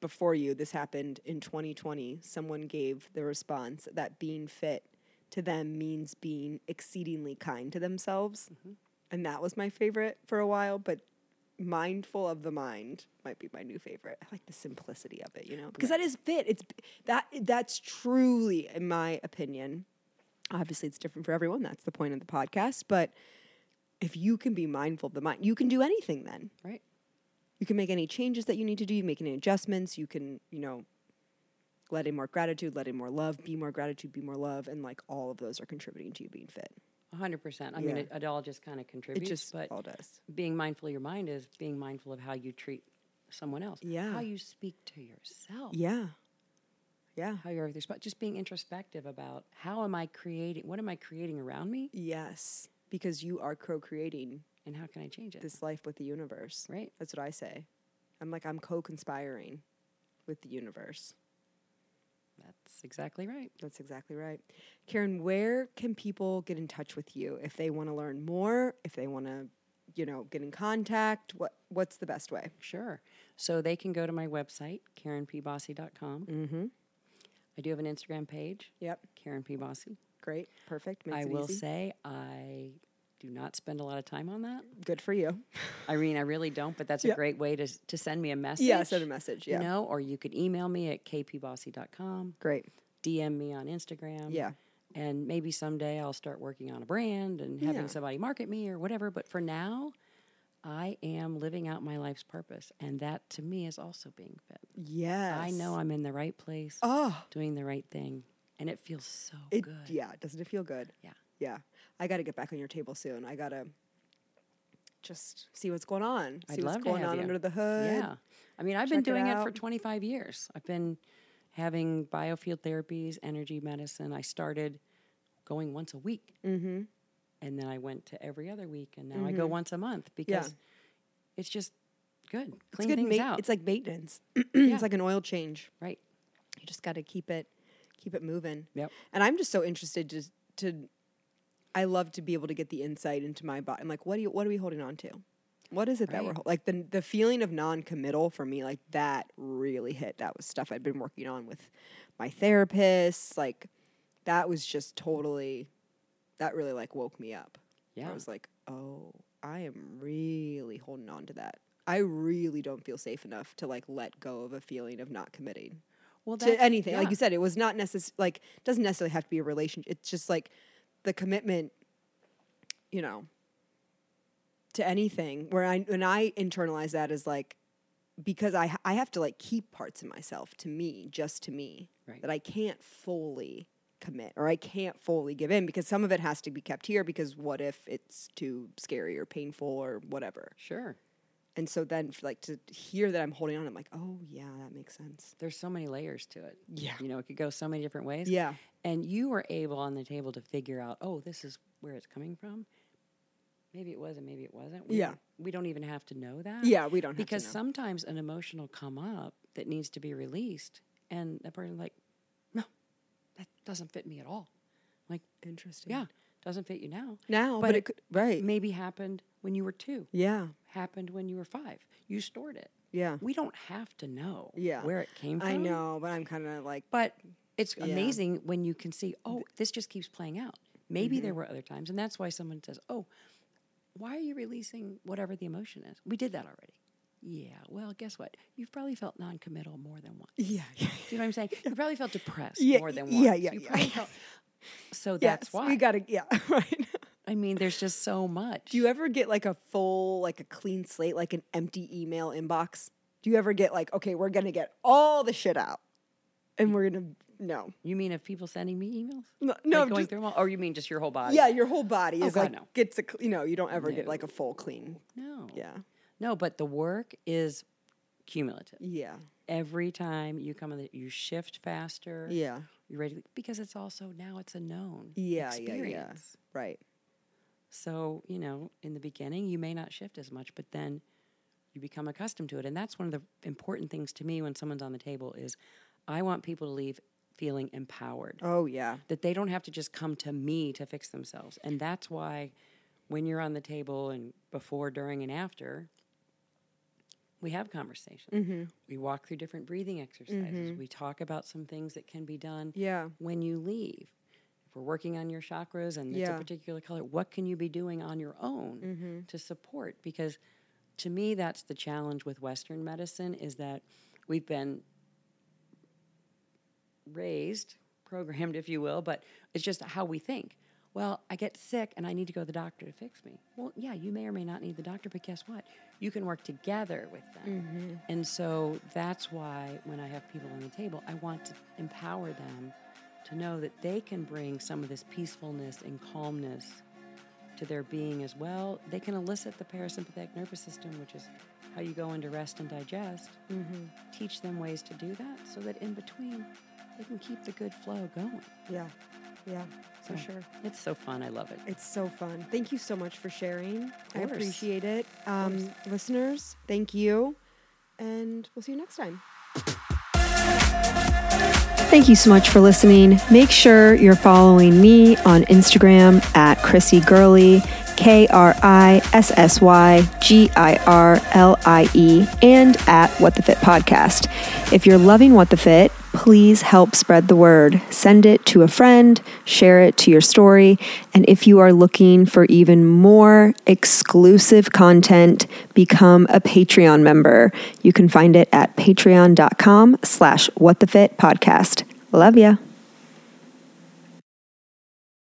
A: before you, this happened in 2020, someone gave the response that being fit to them means being exceedingly kind to themselves. Mm-hmm. And that was my favorite for a while, but mindful of the mind might be my new favorite. I like the simplicity of it, you know, because that is fit. It's that that's truly, in my opinion, obviously it's different for everyone. That's the point of the podcast. But if you can be mindful of the mind, you can do anything then.
B: Right.
A: You can make any changes that you need to do, you make any adjustments, you can, you know, let in more gratitude, let in more love, be more gratitude, be more love, and like all of those are contributing to you being fit.
B: Hundred percent. I mean, it, it all just kind of contributes.
A: It just
B: but
A: all does.
B: being mindful of your mind is being mindful of how you treat someone else.
A: Yeah.
B: How you speak to yourself.
A: Yeah. Yeah.
B: How you're with your. Just being introspective about how am I creating, what am I creating around me,
A: Yes. Because you are co creating
B: and how can I change it?
A: this life with the universe.
B: Right.
A: That's what I say. I'm like, I'm co conspiring with the universe.
B: That's exactly right.
A: That's exactly right. Karen, where can people get in touch with you if they want to learn more, if they want to, you know, get in contact? What what's the best way?
B: Sure. So they can go to my website, KarenPBosse.com.
A: Mm-hmm.
B: I do have an Instagram page,
A: Yep.
B: Karen P. Bosse.
A: Great. Perfect. Makes
B: I will
A: easy.
B: say I do not spend a lot of time on that.
A: Good for you.
B: I mean, I really don't, but that's
A: Yeah.
B: a great way to, to send me a message.
A: Yeah, send a message. Yeah.
B: You know, or you could email me at kpbosse.com,
A: Great.
B: DM me on Instagram.
A: Yeah.
B: And maybe someday I'll start working on a brand and having
A: Yeah.
B: somebody market me or whatever. But for now, I am living out my life's purpose. And that to me is also being fit.
A: Yes.
B: I know I'm in the right place,
A: Oh,
B: doing the right thing. And it feels so
A: it,
B: good.
A: yeah. Doesn't it feel good?
B: Yeah.
A: Yeah. I got to get back on your table soon. I got to just see what's going on.
B: I'd
A: See what's going on
B: you.
A: under the hood.
B: Yeah. I mean, I've been
A: Check it
B: doing it, for 25 years. I've been having biofield therapies, energy medicine. I started going once a week.
A: Mm-hmm.
B: And then I went to every other week. And now I go once a month because it's just good.
A: It's
B: Clean
A: good.
B: things
A: ma-
B: out.
A: It's like maintenance. [CLEARS THROAT]
B: Yeah.
A: It's like an oil change.
B: right.
A: You just got to keep it, keep it moving.
B: Yep.
A: And I'm just so interested to to. I love to be able to get the insight into my body. I'm like, what do you? What are we holding on to? What is it that we're
B: Right.
A: like the the feeling of non-committal for me? Like that really hit. That was stuff I'd been working on with my therapist. Like that was just totally. That really like woke me up.
B: Yeah.
A: I was like, oh, I am really holding on to that. I really don't feel safe enough to like let go of a feeling of not committing
B: Well,
A: to anything. Like you said, it was not necessary. Like doesn't necessarily have to be a relationship. It's just like the commitment, you know, to anything. Where I when I internalize that as like because I I have to like keep parts of myself to me, just to me,
B: Right.
A: that I can't fully commit or I can't fully give in because some of it has to be kept here because what if it's too scary or painful or whatever.
B: Sure.
A: And so then like to hear that I'm holding on, I'm like, oh yeah, that makes sense.
B: There's so many layers to it.
A: Yeah.
B: You know, it could go so many different ways.
A: Yeah.
B: And you were able on the table to figure out, oh, this is where it's coming from. Maybe it was and maybe it wasn't. We
A: Yeah.
B: don't- We don't even have to know that.
A: Yeah, we don't have
B: because
A: to know.
B: Because sometimes an emotion will come up that needs to be released, and the person's like, "No, that doesn't fit me at all." Like,
A: Interesting.
B: yeah, doesn't fit you now.
A: Now,
B: But
A: but,
B: it
A: it could, right.
B: Maybe happened when you were two.
A: yeah.
B: Happened when you were five. You stored it.
A: Yeah.
B: We don't have to know
A: Yeah.
B: where it came from.
A: I know, but I'm kind of like,
B: But it's
A: Yeah.
B: amazing when you can see, oh, this just keeps playing out. Maybe
A: Mm-hmm.
B: there were other times, and that's why someone says, oh, why are you releasing whatever the emotion is? We did that already. Yeah, well, guess what? You've probably felt non-committal more than once.
A: yeah.
B: Do you know what I'm saying? [LAUGHS] You probably felt depressed
A: Yeah,
B: more than once.
A: yeah, yeah,
B: You
A: yeah,
B: felt- [LAUGHS] so
A: Yes,
B: that's why.
A: we got to, yeah, [LAUGHS] right.
B: I mean, there's just so much.
A: Do you ever get like a full, like a clean slate, like an empty email inbox? Do you ever get like, okay, we're to get all the shit out and we're gonna no,
B: You mean of people sending me emails?
A: no, no
B: like going
A: just-
B: through them all? Or you mean just your whole body?
A: yeah, your whole body
B: Oh,
A: is
B: God,
A: like
B: no.
A: gets a you know you don't ever get like a full clean.
B: No.
A: Yeah,
B: No, but the work is cumulative.
A: yeah,
B: Every time you come in, the, you shift faster.
A: yeah,
B: You're ready because it's also now it's a known
A: yeah, yeah, yeah.
B: experience.
A: Right.
B: So, you know, in the beginning, you may not shift as much, but then you become accustomed to it. And that's one of the important things to me when someone's on the table is I want people to leave feeling empowered.
A: Oh yeah.
B: That they don't have to just come to me to fix themselves. And that's why when you're on the table and before, during, and after, we have conversations.
A: Mm-hmm.
B: We walk through different breathing exercises. We talk about some things that can be done
A: Yeah.
B: when you leave. If we're working on your chakras and it's a particular color, what can you be doing on your own mm-hmm. to support? Because to me, that's the challenge with Western medicine is that we've been raised, programmed, if you will, but it's just how we think. Well, I get sick and I need to go to the doctor to fix me. Well, yeah, you may or may not need the doctor, but guess what? You can work together with them. Mm-hmm. And so that's why when I have people on the table, I want to empower them to know that they can bring some of this peacefulness and calmness to their being as well. They can elicit the parasympathetic nervous system, which is how you go into rest and digest. Teach them ways to do that so that in between they can keep the good flow going.
A: Yeah. Yeah. For
B: So,
A: sure.
B: It's so fun. I love it.
A: It's so fun. Thank you so much for sharing. I appreciate it. Um, listeners, thank you. And we'll see you next time. Thank you so much for listening. Make sure you're following me on Instagram at Krissy Girlie, K R I S S Y G I R L I E, and at What the Fit Podcast. If you're loving What the Fit, please help spread the word. Send it to a friend, share it to your story, and if you are looking for even more exclusive content, become a Patreon member. You can find it at patreon.com slash what the fit podcast. Love ya.